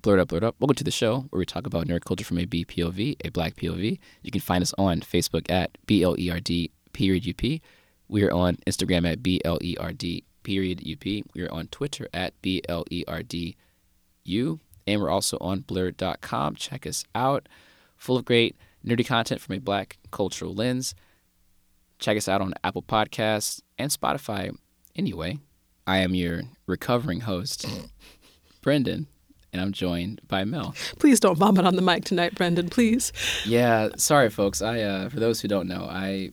Blerd Up, Blerd Up. Welcome to the show where we talk about nerd culture from a BPOV, a black POV. You can find us on Facebook at BLERD period UP. We are on Instagram at BLERD period UP. We are on Twitter at BLERD U. And we're also on blurred.com. Check us out. Full of great nerdy content from a black cultural lens. Check us out on Apple Podcasts and Spotify. Anyway, I am your recovering host, Brendan, and I'm joined by Mel. Please don't vomit on the mic tonight, Brendan. Please. Yeah, sorry, folks. I uh, for those who don't know, I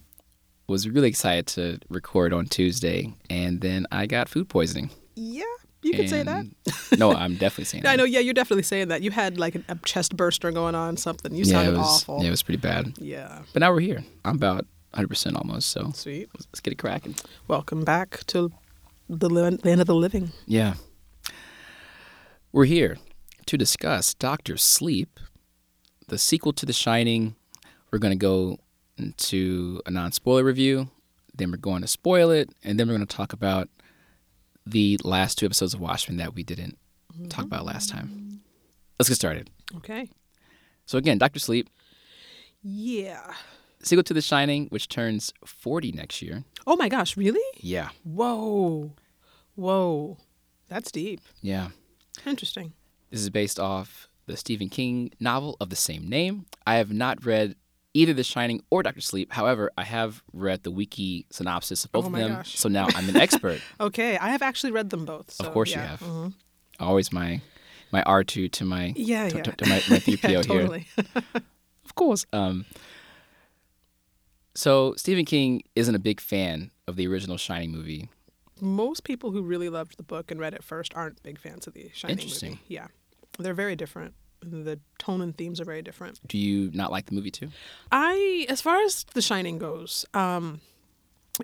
was really excited to record on Tuesday, and then I got food poisoning. Yeah, you could say that. No, I'm definitely saying that. I know. Yeah, you're definitely saying that. You had like a chest burster going on, something. You Yeah, sounded was. awful. Yeah, it was pretty bad. yeah. But now we're here. I'm about 100 percent almost. So Sweet. let's get it cracking. Welcome back to the land of the living. Yeah. We're here to discuss Doctor Sleep, the sequel to The Shining. We're going to go into a non spoiler review, then we're going to spoil it, and then we're going to talk about the last two episodes of Watchmen that we didn't talk mm-hmm. about last time. Let's get started. Okay. So, again, Doctor Sleep, Yeah. sequel to The Shining, which turns 40 next year. Oh my gosh, really? Yeah. Whoa. Whoa. That's deep. Yeah. Interesting. This is based off the Stephen King novel of the same name. I have not read either The Shining or Doctor Sleep. However, I have read the wiki synopsis of both Oh of them. gosh. So now I'm an expert. Okay, I have actually read them both. So, course you yeah. have. Mhm. Always my my R2 to my Yeah, to, yeah. to, to my, my 3PO yeah, here. Of course. Um, so Stephen King isn't a big fan of the original Shining movie. Most people who really loved the book and read it first aren't big fans of the Shining Interesting. movie. Yeah, they're very different. The tone and themes are very different. Do you not like the movie too? I, as far as The Shining goes, um,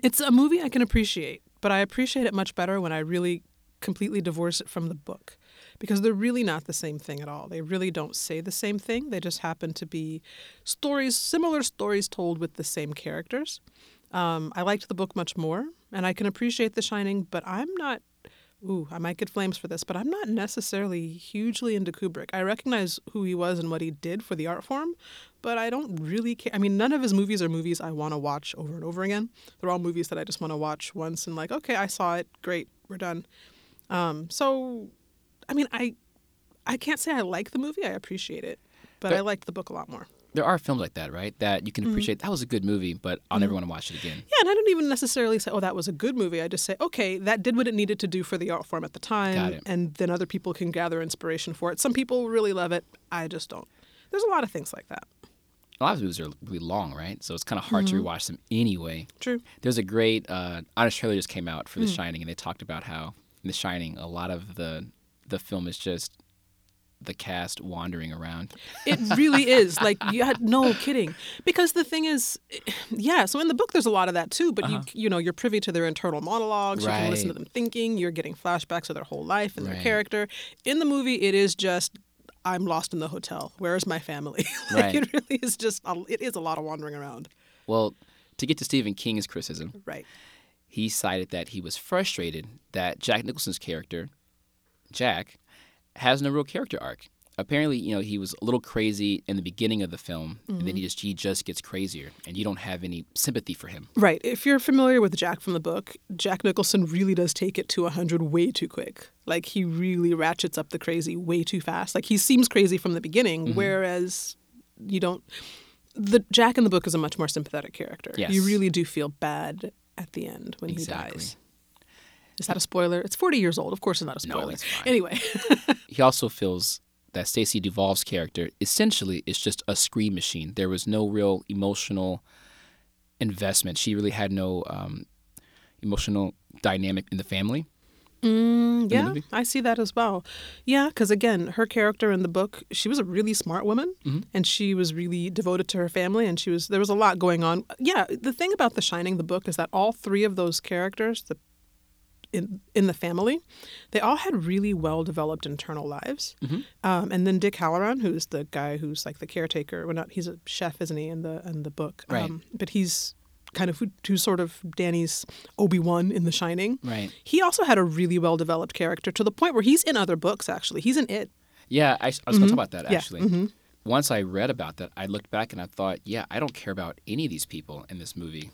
it's a movie I can appreciate, but I appreciate it much better when I really completely divorce it from the book because they're really not the same thing at all. They really don't say the same thing. They just happen to be stories, similar stories told with the same characters. Um, I liked the book much more, and I can appreciate The Shining, but I'm not. Ooh, I might get flames for this, but I'm not necessarily hugely into Kubrick. I recognize who he was and what he did for the art form, but I don't really care. I mean, none of his movies are movies I want to watch over and over again. They're all movies that I just want to watch once and like, okay, I saw it, great, we're done. Um, so, I mean, I, I can't say I like the movie. I appreciate it, but But- I liked the book a lot more. There are films like that, right? That you can Mm-hmm. appreciate. That was a good movie, but I'll never want to watch it again. Yeah, and I don't even necessarily say, "Oh, that was a good movie." I just say, "Okay, that did what it needed to do for the art form at the time," Got it. and then other people can gather inspiration for it. Some people really love it. I just don't. There's a lot of things like that. A lot of movies are really long, right? So it's kind of hard Mm-hmm. to rewatch them anyway. True. There's a great uh, honest trailer just came out for. The Shining, and they talked about how in The Shining, a lot of the the film is just the cast wandering around. It really is. Like, you had, no kidding. Because the thing is, yeah. So in the book, there's a lot of that too. But you, you know, you're privy to their internal monologues. You can listen to Uh-huh. Them thinking. You're getting flashbacks of their whole life and their Right. character. In the movie, it is just. I'm lost in the hotel. Where is my family? like Right. it really is just. A, it is a lot of wandering around. Well, to get to Stephen King's criticism, Right. he cited that he was frustrated that Jack Nicholson's character, Jack, has no real character arc. Apparently, you know, he was a little crazy in the beginning of the film, and Mm-hmm. then he just he just gets crazier, and you don't have any sympathy for him. Right. If you're familiar with Jack from the book, Jack Nicholson really does take it to 100 way too quick. Like, he really ratchets up the crazy way too fast. Like, he seems crazy from the beginning, Mm-hmm. whereas you don't. The Jack in the book is a much more sympathetic character. Yes. You really do feel bad at the end when Exactly. he dies. Is that a spoiler? It's 40 years old. Of course, it's not a No, spoiler. it's fine. Anyway, He also feels that Stacey Duvall's character essentially is just a scream machine. There was no real emotional investment. She really had no um, emotional dynamic in the family. Mm, yeah? I see that as well. Yeah, because again, her character in the book, she was a really smart woman, Mm-hmm. and she was really devoted to her family, and she was there was a lot going on. Yeah, the thing about The Shining, the book, is that all three of those characters, the in in the family, they all had really well developed internal lives. Mm-hmm. Um, and then Dick Hallorann, who's the guy who's like the caretaker, well, not he's a chef, isn't he, in the in the book? Right. Um, but he's kind of who, who's sort of Danny's Obi Wan in The Shining. Right. He also had a really well developed character to the point where he's in other books. Actually, he's in it. Yeah, I, I was going to talk about that Yeah, actually. Once I read about that, I looked back and I thought, yeah, I don't care about any of these people in this movie.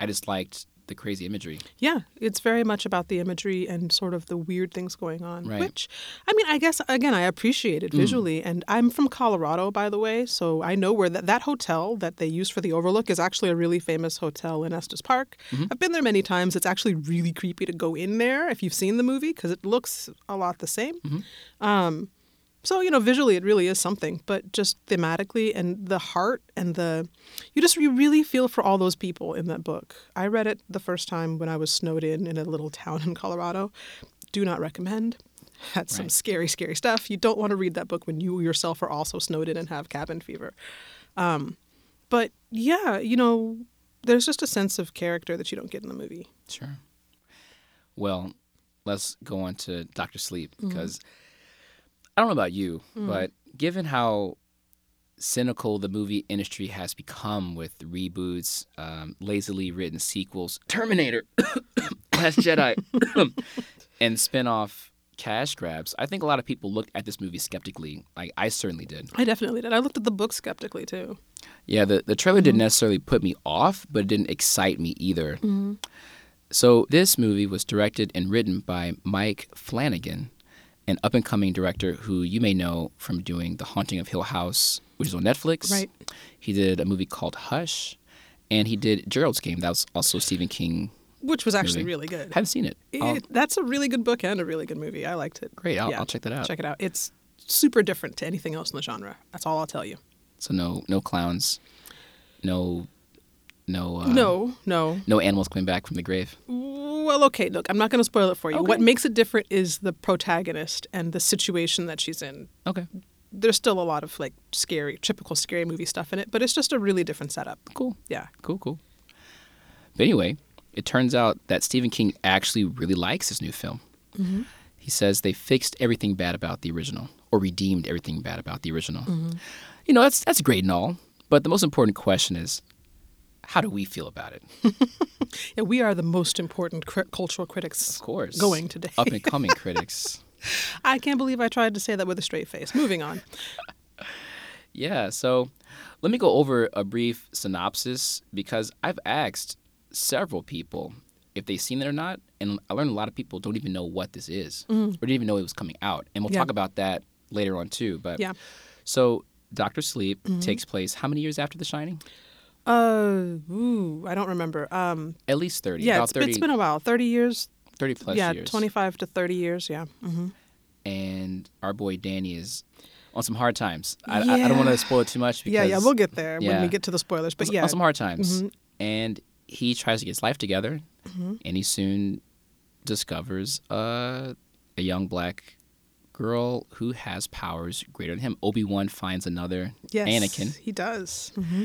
I just liked the crazy imagery. Yeah, it's very much about the imagery and sort of the weird things going on. Right. Which, I mean, I guess again, I appreciate it mm. visually, and I'm from Colorado, by the way, so I know where that that hotel that they use for the Overlook is actually a really famous hotel in Estes Park. Mm-hmm. I've been there many times. It's actually really creepy to go in there if you've seen the movie because it looks a lot the same. Mm-hmm. Um, so you know, visually, it really is something, but just thematically and the heart and the, you just you really feel for all those people in that book. I read it the first time when I was snowed in in a little town in Colorado. Do not recommend. Had some Right. scary, scary stuff. You don't want to read that book when you yourself are also snowed in and have cabin fever. Um, but yeah, you know, there's just a sense of character that you don't get in the movie. Sure. Well, let's go on to Doctor Sleep because I don't know about you, hmm. but given how cynical the movie industry has become with reboots, um, lazily written sequels, Terminator, Last Jedi, and spin-off cash grabs, I think a lot of people looked at this movie skeptically. Like I certainly did. I definitely did. I looked at the book skeptically too. Yeah, the, the trailer didn't mm-hmm. necessarily put me off, but it didn't excite me either. Mm-hmm. So, this movie was directed and written by Mike Flanagan, an up and coming director who you may know from doing The Haunting of Hill House, which is on Netflix. Right. He did a movie called Hush, and he did Gerald's Game. That was also Stephen King. Which was actually Movie. really good. I haven't seen it. It, that's a really good book and a really good movie. I liked it. great, I'll, Yeah. I'll check that out. Check it out. It's super different to anything else in the genre. That's all I'll tell you. So, no no clowns, no, no, uh, no, no. no animals coming back from the grave. Well, okay, look, I'm not going to spoil it for you. Okay. What makes it different is the protagonist and the situation that she's in. Okay, There's still a lot of like scary, typical scary movie stuff in it, but it's just a really different setup. cool. Yeah. Cool, cool. But anyway, it turns out that Stephen King actually really likes his new film. Mm-hmm. He says they fixed everything bad about the original, or redeemed everything bad about the original. Mm-hmm. You know, that's that's great and all, but the most important question is, how do we feel about it? Yeah, we are the most important cri- cultural critics Of course, going today. up and coming critics. I can't believe I tried to say that with a straight face. Moving on. Yeah, so let me go over a brief synopsis because I've asked several people if they've seen it or not, and I learned a lot of people don't even know what this is mm-hmm. or didn't even know it was coming out. And we'll Yeah. talk about that later on too. But Yeah. so Doctor Sleep mm-hmm. takes place how many years after The Shining? Uh, ooh, I don't remember. Um, At least 30. yeah, about it's, 30, it's been a while. 30 years. 30 plus yeah, years. 25 to 30 years. Yeah. Mm-hmm. And our boy Danny is on some hard times. I, I, I don't want to spoil it too much because Yeah, yeah, we'll get there when we get to the spoilers. But on, yeah, on some hard times. Mhm. And he tries to get his life together, Mm-hmm. and he soon discovers uh, a young black girl who has powers greater than him. Obi Wan finds another yes, Anakin, He does. hmm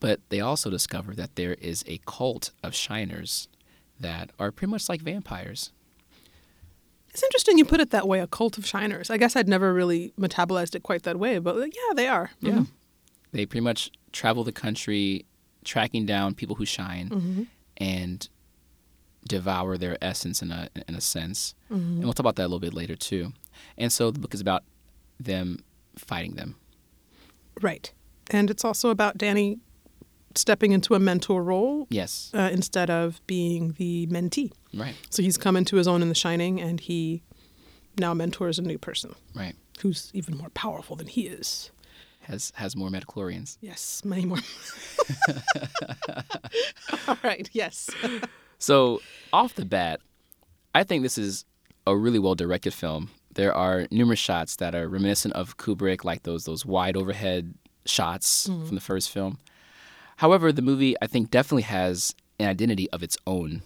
but they also discover that there is a cult of shiners that are pretty much like vampires. It's interesting you put it that way. A cult of shiners. I guess I'd never really metabolized it quite that way, but yeah, they are. Yeah. Mhm. They pretty much travel the country tracking down people who shine Mm-hmm. and devour their essence in a in a sense. Mm-hmm. And we'll talk about that a little bit later too. And so the book is about them fighting them. Right. And it's also about Danny stepping into a mentor role Yes. uh, instead of being the mentee. Right. So he's come into his own in The Shining, and he now mentors a new person Right. who's even more powerful than he is. Has has more midi-chlorians. Yes, many more. All right. Yes. So off the bat, I think this is a really well directed film. There are numerous shots that are reminiscent of Kubrick, like those those wide overhead shots from the first film. However, the movie I think definitely has an identity of its own.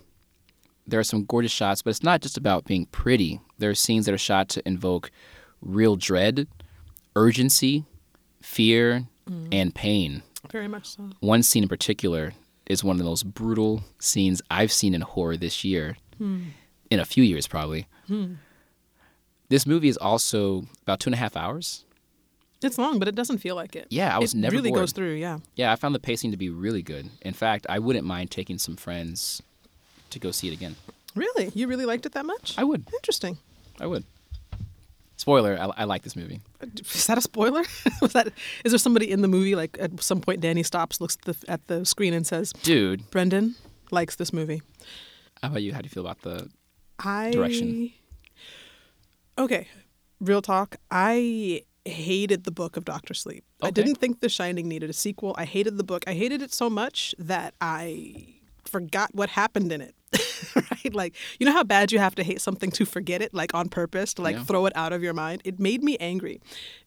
There are some gorgeous shots, but it's not just about being pretty. There are scenes that are shot to invoke real dread, urgency, fear, mm-hmm. and pain. Very much so. One scene in particular is one of the most brutal scenes I've seen in horror this year, hmm. in a few years probably. Hmm. This movie is also about two and a half hours. It's long, but it doesn't feel like it. Yeah, I was it never really bored. goes through. Yeah. Yeah, I found the pacing to be really good. In fact, I wouldn't mind taking some friends to go see it again. Really, you really liked it that much? I would. Interesting. I would. Spoiler: I, I like this movie. Uh, is that a spoiler? Was that? Is there somebody in the movie like at some point Danny stops, looks at the, at the screen, and says, Dude, "Brendan likes this movie." how about you? How do you feel about the? I Direction. Okay, real talk. I hated the book of Doctor Sleep. I didn't think The Shining needed a sequel. I hated the book. I hated it so much that I forgot what happened in it. right? Like, you know how bad you have to hate something to forget it, like on purpose, to like Yeah. throw it out of your mind? It made me angry.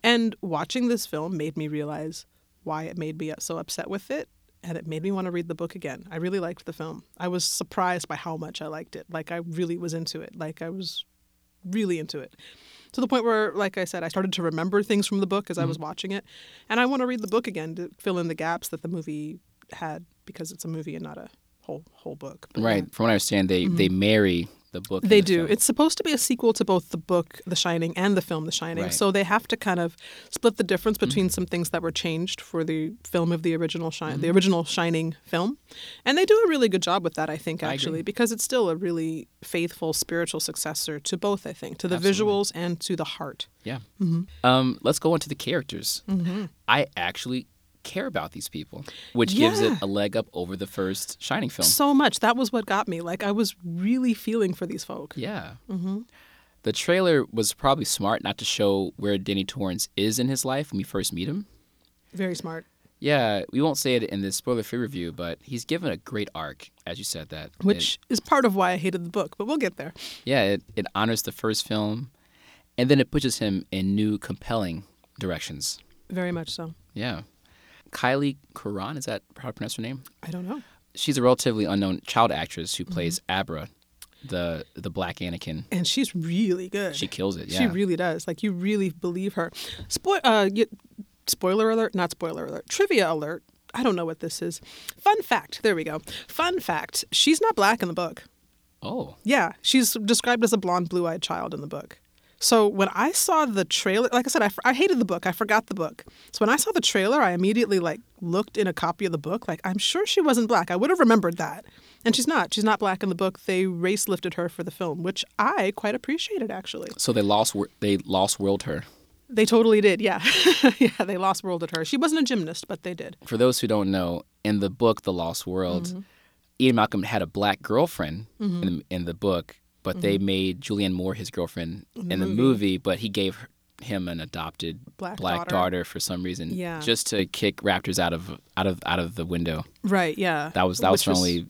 And watching this film made me realize why it made me so upset with it. And it made me want to read the book again. I really liked the film. I was surprised by how much I liked it. Like, I really was into it. Like, I was really into it to the point where like i said i started to remember things from the book as i Mm-hmm. was watching it and i want to read the book again to fill in the gaps that the movie had because it's a movie and not a whole whole book But, Right. From what I understand, they they marry the book. they the do film. it's supposed to be a sequel to both the book the shining and the film the shining Right. so they have to kind of split the difference between Mm-hmm. some things that were changed for the film of the original shine the original shining film and they do a really good job with that i think I actually because it's still a really faithful spiritual successor to both i think to the Absolutely. visuals and to the heart Yeah. Mm-hmm. Um, let's go into the characters. I actually care about these people, which gives it a leg up over the first Shining film. so much. That was what got me. Like I was really feeling for these folk. yeah. Mm-hmm. The trailer was probably smart not to show where Danny Torrance is in his life when we first meet him. Very smart. Yeah, we won't say it in this spoiler-free review, but he's given a great arc, as you said that. Which is part of why I hated the book, but we'll get there. yeah, it, it honors the first film, and then it pushes him in new, compelling directions. Very much so. Yeah. Kyliegh Curran, is that how to pronounce her name? I don't know. She's a relatively unknown child actress who plays Abra, the the black Anakin. And she's really good. She kills it. Yeah. She really does. Like you really believe her. Spoil. Uh, y spoiler alert. Not spoiler alert. Trivia alert. I don't know what this is. Fun fact. There we go. Fun fact. She's not black in the book. oh, Yeah, she's described as a blonde, blue-eyed child in the book. So when I saw the trailer, like I said, I, I hated the book. I forgot the book. So when I saw the trailer, I immediately like looked in a copy of the book. Like I'm sure she wasn't black. I would have remembered that, and she's not. She's not black in the book. They race lifted her for the film, which I quite appreciated actually. so they lost they lost world her. They totally did. Yeah, yeah. They lost world at her. She wasn't a gymnast, but they did. For those who don't know, in the book The Lost World, Mm-hmm. Ian Malcolm had a black girlfriend in, in the book, but they Mm-hmm. made Julianne Moore his girlfriend in the movie, but he gave her, him an adopted Black daughter. daughter. for some reason, Yeah. just to kick Raptors out of out of out of the window. Right. Yeah. That was that was Which her only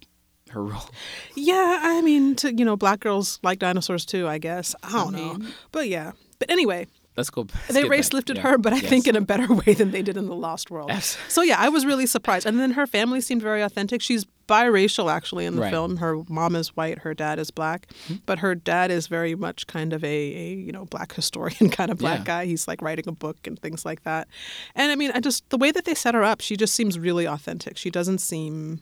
her role. Yeah, I mean, to, you know, black girls like dinosaurs too. I guess I don't know, but yeah. But anyway, Let's go. they race lifted Yeah. her, but I Yes. think in a better way than they did in the Lost World. So yeah, I was really surprised. And then her family seemed very authentic. She's biracial actually in the Right. film. Her mom is white, her dad is black, Hmm. but her dad is very much kind of a, a you know black historian kind of black Yeah. guy. He's like writing a book and things like that. And I mean, I just the way that they set her up, she just seems really authentic. She doesn't seem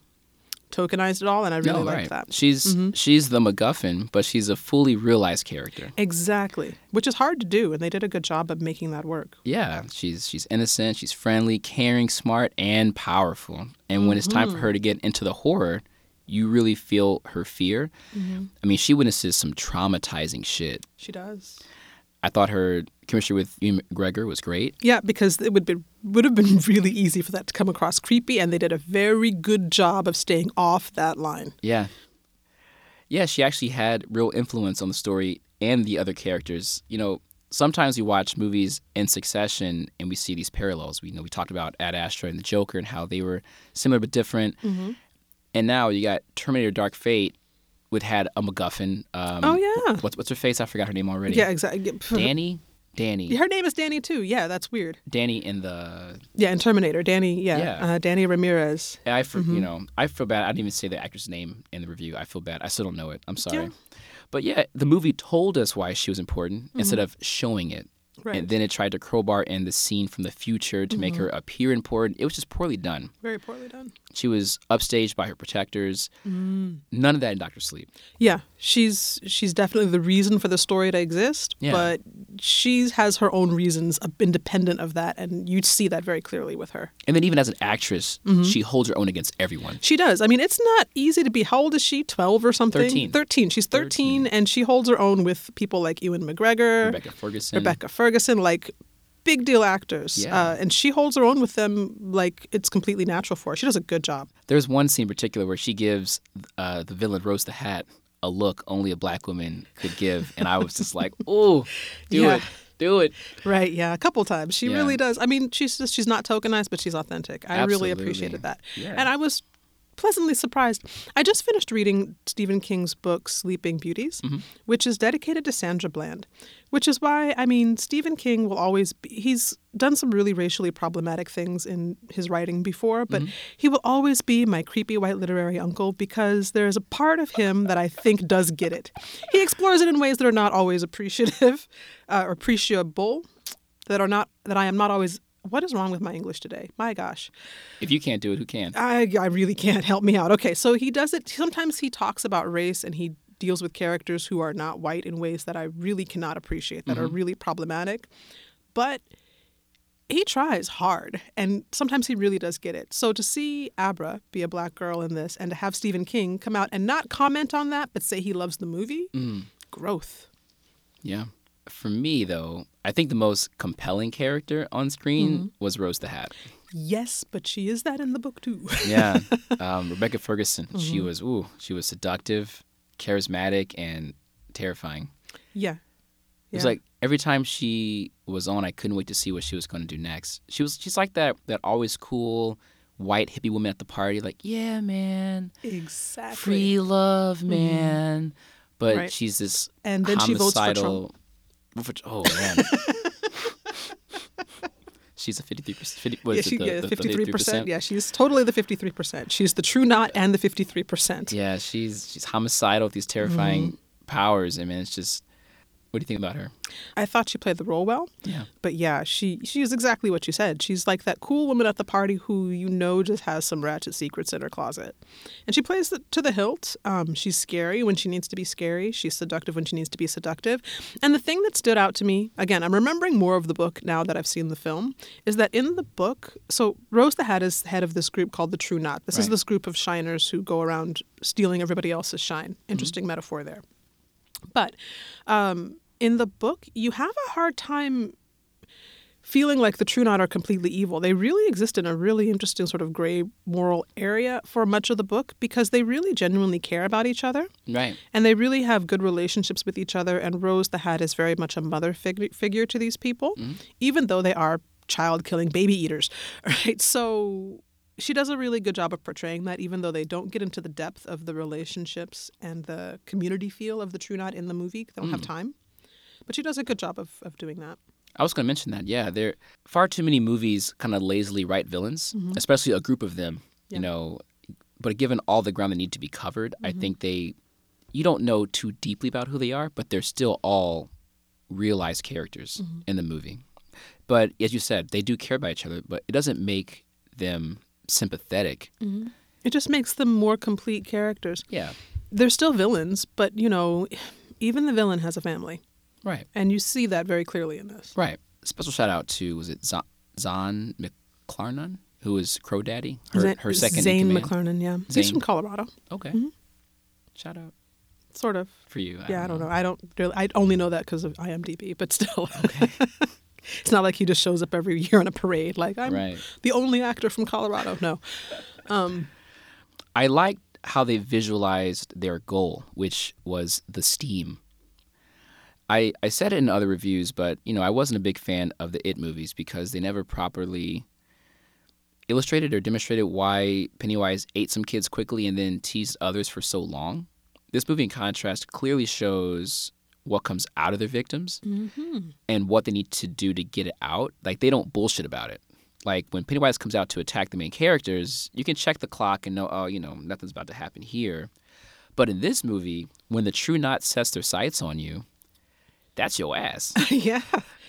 tokenized at all, and I really no, like right. that. Mm-hmm. She's she's the MacGuffin, but she's a fully realized character. Exactly, which is hard to do, and they did a good job of making that work. Yeah, she's she's innocent, she's friendly, caring, smart, and powerful. And when it's time for Mm-hmm. her to get into the horror, you really feel her fear. Mm-hmm. I mean, she witnesses some traumatizing shit. She does. I thought her chemistry with Ewan McGregor was great. Yeah, because it would be would have been really easy for that to come across creepy, and they did a very good job of staying off that line. Yeah. Yeah, she actually had real influence on the story and the other characters. You know, sometimes we watch movies in succession and we see these parallels. We you know we talked about Ad Astra and the Joker and how they were similar but different. Mm-hmm. And now you got Terminator Dark Fate with had a MacGuffin. Um, Oh yeah, What's what's her face? I forgot her name already. yeah, exactly. Danny? Danny. Her name is Danny too. Yeah, that's weird. Danny in the Yeah, in Terminator, Danny. Yeah, Yeah. Uh, Danny Ramirez. I for, Mm-hmm. you know I feel bad. I didn't even say the actor's name in the review. I feel bad. I still don't know it. I'm sorry. Yeah. But yeah, the movie told us why she was important Mm-hmm. instead of showing it. Right. And then it tried to crowbar in the scene from the future to make mm-hmm. her appear important. It was just poorly done. Very poorly done. She was upstaged by her protectors. Mm. None of that in Doctor Sleep. Yeah, she's she's definitely the reason for the story to exist, Yeah. but she has her own reasons uh, independent of that, and you see that very clearly with her. And then even as an actress, mm-hmm. she holds her own against everyone. She does. I mean, it's not easy to be. How old is she? Twelve or something? 13. Thirteen. She's thirteen, and she holds her own with people like Ewan McGregor, Rebecca Ferguson. Rebecca Ferguson, like big deal actors. Yeah. Uh, and she holds her own with them like it's completely natural for her. She does a good job. There's one scene in particular where she gives uh, the villain Rose the Hat a look only a black woman could give, and I was just like, "Oh, do Yeah. it, do it." Right, yeah, a couple times. She Yeah. really does. I mean, she's just she's not tokenized, but she's authentic. I really appreciated that. And I was pleasantly surprised. I just finished reading Stephen King's book Sleeping Beauties, Mm-hmm. which is dedicated to Sandra Bland, which is why I mean, Stephen King will always be he's done some really racially problematic things in his writing before, but Mm-hmm. he will always be my creepy white literary uncle because there's a part of him that I think does get it. He explores it in ways that are not always appreciative uh, or appreciable that are not that I am not always. What is wrong with my English today? My gosh, If you can't do it, who can? I I really can't help me out. Okay, so he does it. Sometimes he talks about race and he deals with characters who are not white in ways that I really cannot appreciate that are mm-hmm. really problematic, but he tries hard and sometimes he really does get it. So to see Abra be a black girl in this and to have Stephen King come out and not comment on that but say he loves the movie, mm. growth. Yeah. For me, though, I think the most compelling character on screen Mm-hmm. was Rose the Hat. Yes, but she is that in the book too. Yeah, um, Rebecca Ferguson. She Mm-hmm. was ooh, she was seductive, charismatic, and terrifying. yeah. It was like every time she was on, I couldn't wait to see what she was going to do next. She was she's like that that always cool white hippie woman at the party, like yeah, man, exactly. free love, man. But Mm-hmm. Right. she's this And then she votes for homicidal. Oh man. She's a 53%. 50, what Yeah, she, it, the, the 53%. Yeah, she's totally the 53%. She's the true knot and the 53%. Yeah, she's she's homicidal with these terrifying Mm-hmm. powers. I mean, it's just. What do you think about her? I thought she played the role well. Yeah. But yeah, she she is exactly what you said. She's like that cool woman at the party who you know just has some ratchet secrets in her closet, and she plays it to the hilt. Um, she's scary when she needs to be scary. She's seductive when she needs to be seductive. And the thing that stood out to me, again, I'm remembering more of the book now that I've seen the film, is that in the book, so Rose the Hat is head of this group called the True Knot. This is this group of shiners who go around stealing everybody else's shine. Interesting metaphor there. But um, in the book, you have a hard time feeling like the True Knot are completely evil. They really exist in a really interesting sort of gray moral area for much of the book because they really genuinely care about each other Right. and they really have good relationships with each other. And Rose the Hat is very much a mother fig- figure to these people, mm-hmm. even though they are child killing baby eaters. Right. So she does a really good job of portraying that, even though they don't get into the depth of the relationships and the community feel of the True Knot in the movie. They don't have mm. time. But she does a good job of, of doing that. I was going to mention that. Yeah, there far too many movies kind of lazily write villains, mm-hmm. especially a group of them. Yeah. You know, but given all the ground that need to be covered, I mm-hmm. think they you don't know too deeply about who they are, but they're still all realized characters mm-hmm. in the movie. But as you said, they do care about each other, but it doesn't make them sympathetic. It just makes them more complete characters. Yeah, They're still villains, but you know, even the villain has a family. Right, And you see that very clearly in this. right. Special shout out to was it Zahn, Zahn McClarnon, who is Crow Daddy, her, Zane- her second in Zane command? McClarnon, yeah. He's from Colorado, Okay, mm-hmm. shout out sort of. for you. Yeah, I don't know. I don't really. I only know that because of IMDb, but still. it's not like he just shows up every year on a parade. Like I'm Right. the only actor from Colorado. No. Um, I liked how they visualized their goal, which was the steam. I I said it in other reviews, but you know I wasn't a big fan of the It movies because they never properly illustrated or demonstrated why Pennywise ate some kids quickly and then teased others for so long. This movie, in contrast, clearly shows what comes out of their victims mm-hmm. and what they need to do to get it out. Like they don't bullshit about it. Like when Pennywise comes out to attack the main characters, you can check the clock and know, oh, you know, nothing's about to happen here. But in this movie, when the True Knot sets their sights on you, that's your ass. yeah.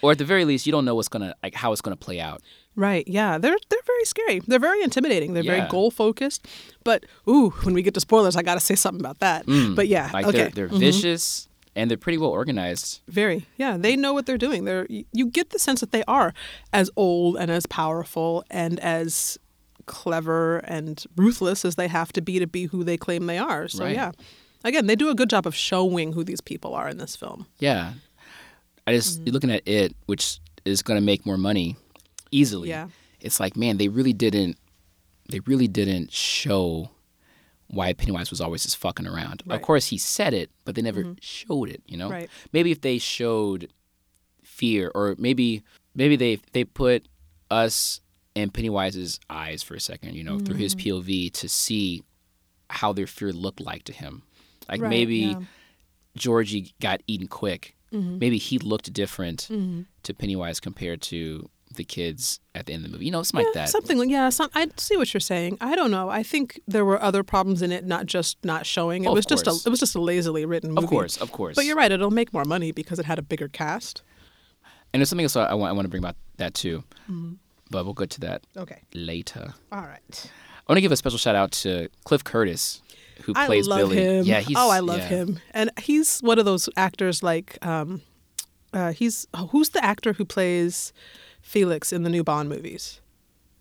or at the very least, you don't know what's gonna like how it's gonna play out. Right. Yeah. They're they're very scary. They're very intimidating. They're Yeah. very goal focused. But ooh, when we get to spoilers, I got to say something about that. But yeah. Mm. Like okay. they're they're vicious and they're pretty well organized. Very. Yeah, they know what they're doing. They're you get the sense that they are as old and as powerful and as clever and ruthless as they have to be to be who they claim they are. So Right. yeah. Again, they do a good job of showing who these people are in this film. Yeah. I just Mm-hmm. you're looking at it, which is gonna make more money easily. Yeah. It's like, man, they really didn't they really didn't show why Pennywise was always just fucking around. Of Right. Mm-hmm. course he said it, but they never showed it, you know? Right. Maybe if they showed fear or maybe maybe they they put us in Pennywise's eyes for a second, you know, through his Mm-hmm. POV to see how their fear looked like to him. Like Right, maybe yeah. Mm-hmm. Georgie got eaten quick. Maybe he looked different to Pennywise compared to the kids at the end of the movie. You know, something like Yeah, that. Something like yeah, some, I see what you're saying. I don't know. I think there were other problems in it, not just not showing. It Oh, was just a it was just a lazily written movie. Of course, of course. But you're right. It'll make more money because it had a bigger cast. And there's something else I want, I want to bring about that too. Mm-hmm. But we'll get to that Okay. later. All right. I want to give a special shout out to Cliff Curtis, who I plays love Billy. him. Yeah, he's oh, I love yeah. him, and he's one of those actors like um, uh, he's who's the actor who plays Felix in the new Bond movies.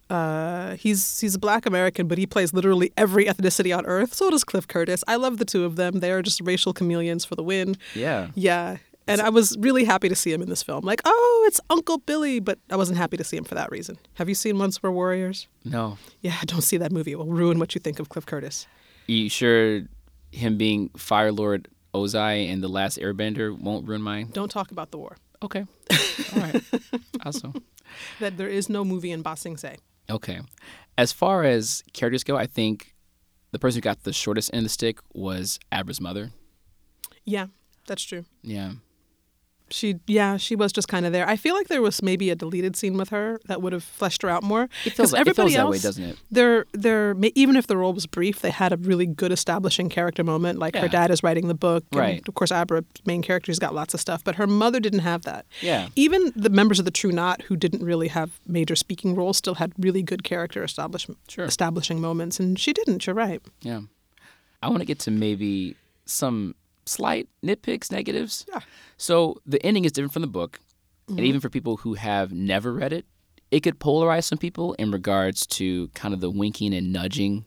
Uh, he's he's a black American, but he plays literally every ethnicity on Earth. So does Cliff Curtis. I love the two of them. They are just racial chameleons for the win. Yeah. Yeah. And I was really happy to see him in this film. Like, oh, it's Uncle Billy, but I wasn't happy to see him for that reason. Have you seen Once Were Warriors? No. Yeah, don't see that movie. It will ruin what you think of Cliff Curtis. You sure him being Fire Lord Ozai and The Last Airbender won't ruin mine? Don't talk about the war. Okay. All right. awesome. That there is no movie in Ba Sing Se. Okay. As far as characters go, I think the person who got the shortest end of the stick was Abra's mother. Yeah, that's true. Yeah. She, yeah, she was just kind of there. I feel like there was maybe a deleted scene with her that would have fleshed her out more. It feels, 'Cause like, it feels everybody that way, else, doesn't it? They're they're even if the role was brief, they had a really good establishing character moment. Like Yeah. her dad is writing the book, and Right. Of course, Abra, main character, has got lots of stuff, but her mother didn't have that. Yeah. Even the members of the True Knot who didn't really have major speaking roles still had really good character establishment, Sure. establishing moments, and she didn't. You're right. Yeah. I want to get to maybe some slight nitpicks, negatives. Yeah. So the ending is different from the book. And mm-hmm. even for people who have never read it, it could polarize some people in regards to kind of the winking and nudging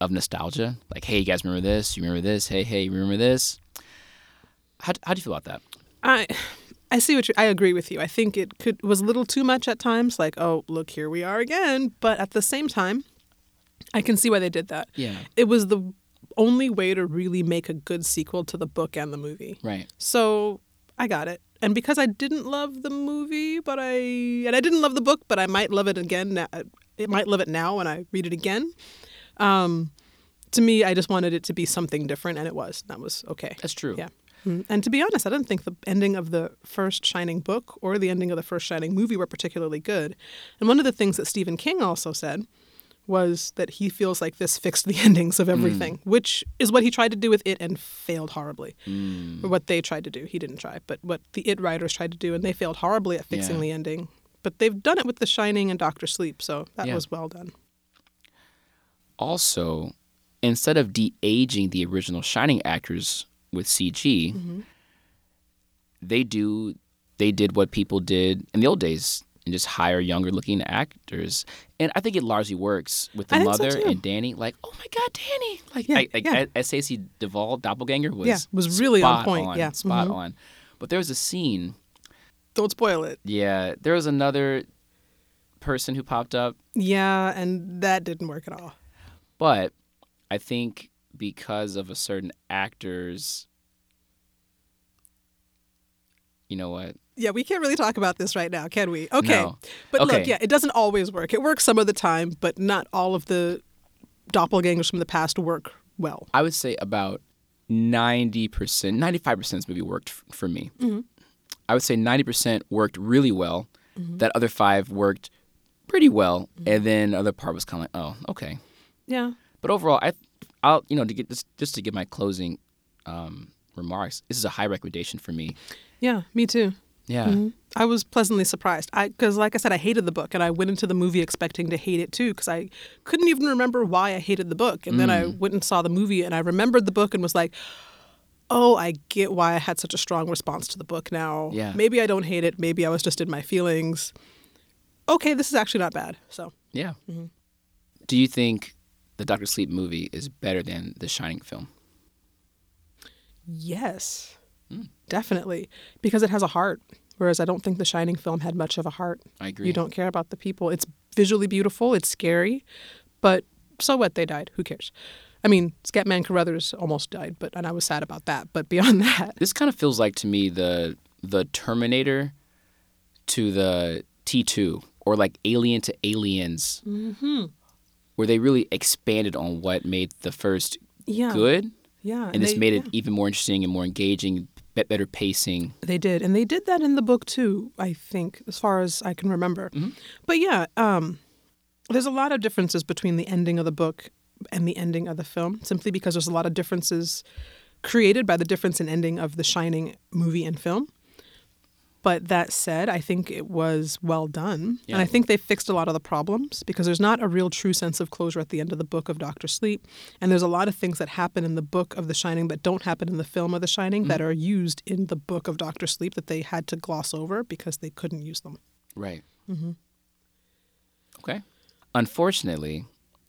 of nostalgia. Like, hey, you guys remember this? You remember this? Hey, hey, you remember this? How, how do you feel about that? I I see what you I agree with you. I think it could was a little too much at times like, oh, look, here we are again, but at the same time, I can see why they did that. Yeah. It was the only way to really make a good sequel to the book and the movie. Right. So, I got it. And because I didn't love the movie, but I and I didn't love the book, but I might love it again. now- It might love it now when I read it again. Um, to me, I just wanted it to be something different, and it was. That was okay. That's true. Yeah. Mm. And to be honest, I didn't think the ending of the first Shining book or the ending of the first Shining movie were particularly good. And one of the things that Stephen King also said was that he feels like this fixed the endings of everything, mm. which is what he tried to do with it and failed horribly. Or what they tried to do. He didn't try, but what the It writers tried to do, and they failed horribly at fixing Yeah. the ending. But they've done it with The Shining and Doctor Sleep, so that Yeah. was well done. Also, instead of de aging the original Shining actors with CG, mm-hmm. they do they did what people did in the old days and just hire younger looking actors. And I think it largely works with the think so, mother and Danny. Like, oh my God, Danny! Like, Yeah, I, like yeah. Stacey Duvall doppelganger was Yeah, was really on point, yeah. spot Mhm. on. But there was a scene. Don't spoil it. Yeah, there was another person who popped up Yeah, and that didn't work at all. But I think because of a certain actor's, you know what? Yeah, we can't really talk about this right now, can we? Okay. No. But Okay. look, yeah, it doesn't always work. It works some of the time, but not all of the doppelgangers from the past work well. I would say about 90%, 95% of this movie worked f- for me. Mm-hmm. I would say 90% worked really well. Mm-hmm. That other five worked pretty well. Mm-hmm. And then the other part was kind of like, oh, okay. Yeah. But overall, I, I'll, you know, to get just, just to give my closing um, remarks, this is a high recommendation for me. Yeah, me too. Yeah. Mm-hmm. I was pleasantly surprised. I because like I said, I hated the book, and I went into the movie expecting to hate it too, because I couldn't even remember why I hated the book. And then I went and saw the movie, and I remembered the book and was like, "Oh, I get why I had such a strong response to the book now. Yeah. maybe I don't hate it. Maybe I was just in my feelings. Okay, this is actually not bad. So Yeah. Mm-hmm. Do you think the Doctor Sleep movie is better than the Shining film? yes, Definitely, because it has a heart. Whereas I don't think the Shining film had much of a heart. I agree. You don't care about the people. It's visually beautiful. It's scary, but so what? They died. Who cares? I mean, Scatman Crothers almost died, but and I was sad about that. But beyond that, This kind of feels like to me the the Terminator to the T two or like Alien to Aliens, Mm-hmm. where they really expanded on what made the first yeah, good, yeah, and, this they- made it yeah. even more interesting and more engaging, be- better pacing. They did, and they did that in the book too. I think, as far as I can remember. But yeah, um, there's a lot of differences between the ending of the book and the ending of the film, simply because there's a lot of differences created by the difference in ending of The Shining movie and film. But that said, I think it was well done. Yeah. And I think they fixed a lot of the problems because there's not a real true sense of closure at the end of the book of Doctor Sleep. And there's a lot of things that happen in the book of The Shining that don't happen in the film of The Shining that mm-hmm. are used in the book of Doctor Sleep that they had to gloss over because they couldn't use them. Right. Mm-hmm. Okay. Unfortunately,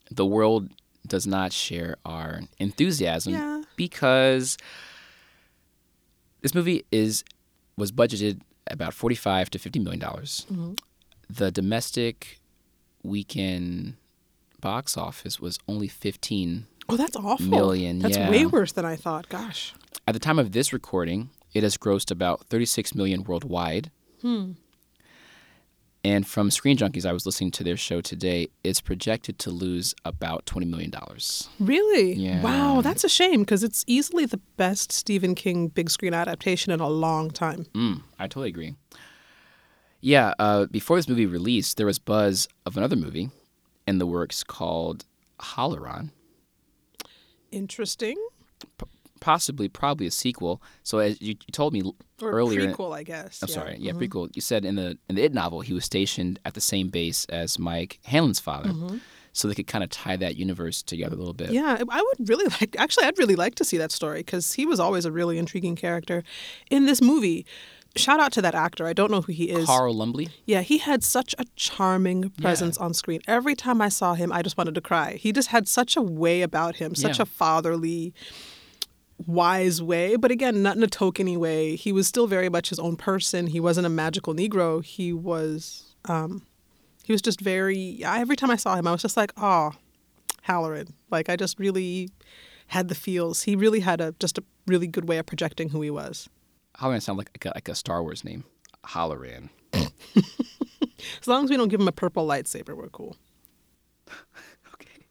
the world does not share our enthusiasm Yeah. because this movie is was budgeted about forty-five to fifty million dollars. Mm-hmm. The domestic weekend box office was only fifteen. Oh, that's awful. Million, That's yeah. way worse than I thought. Gosh. At the time of this recording, it has grossed about thirty-six million worldwide. Hmm. And from Screen Junkies, I was listening to their show today. It's projected to lose about twenty million dollars. Really? Yeah. Wow, that's a shame because it's easily the best Stephen King big screen adaptation in a long time. Mm, I totally agree. Yeah, uh, before this movie released, there was buzz of another movie in the works called Hallorann, Interesting. Possibly, probably a sequel. So as you, you told me Or earlier, a prequel, I guess. I'm yeah. sorry, yeah, mm-hmm. prequel. You said in the in the It novel he was stationed at the same base as Mike Hanlon's father, mm-hmm. so they could kind of tie that universe together a little bit. Yeah, I would really like. Actually, I'd really like to see that story because he was always a really intriguing character in this movie. Shout out to that actor. I don't know who he is. Carl Lumbly. Yeah, he had such a charming presence on screen. Every time I saw him, I just wanted to cry. He just had such a way about him, such Yeah. a fatherly, wise way. But again, not in a tokeny way. He was still very much his own person. He wasn't a magical Negro. He was, um, he was just very. Every time I saw him, I was just like, oh, Hallorann. Like I just really had the feels. He really had a just a really good way of projecting who he was. Hallorann sound like like a, like a Star Wars name. Hallorann. As long as we don't give him a purple lightsaber, we're cool. Okay.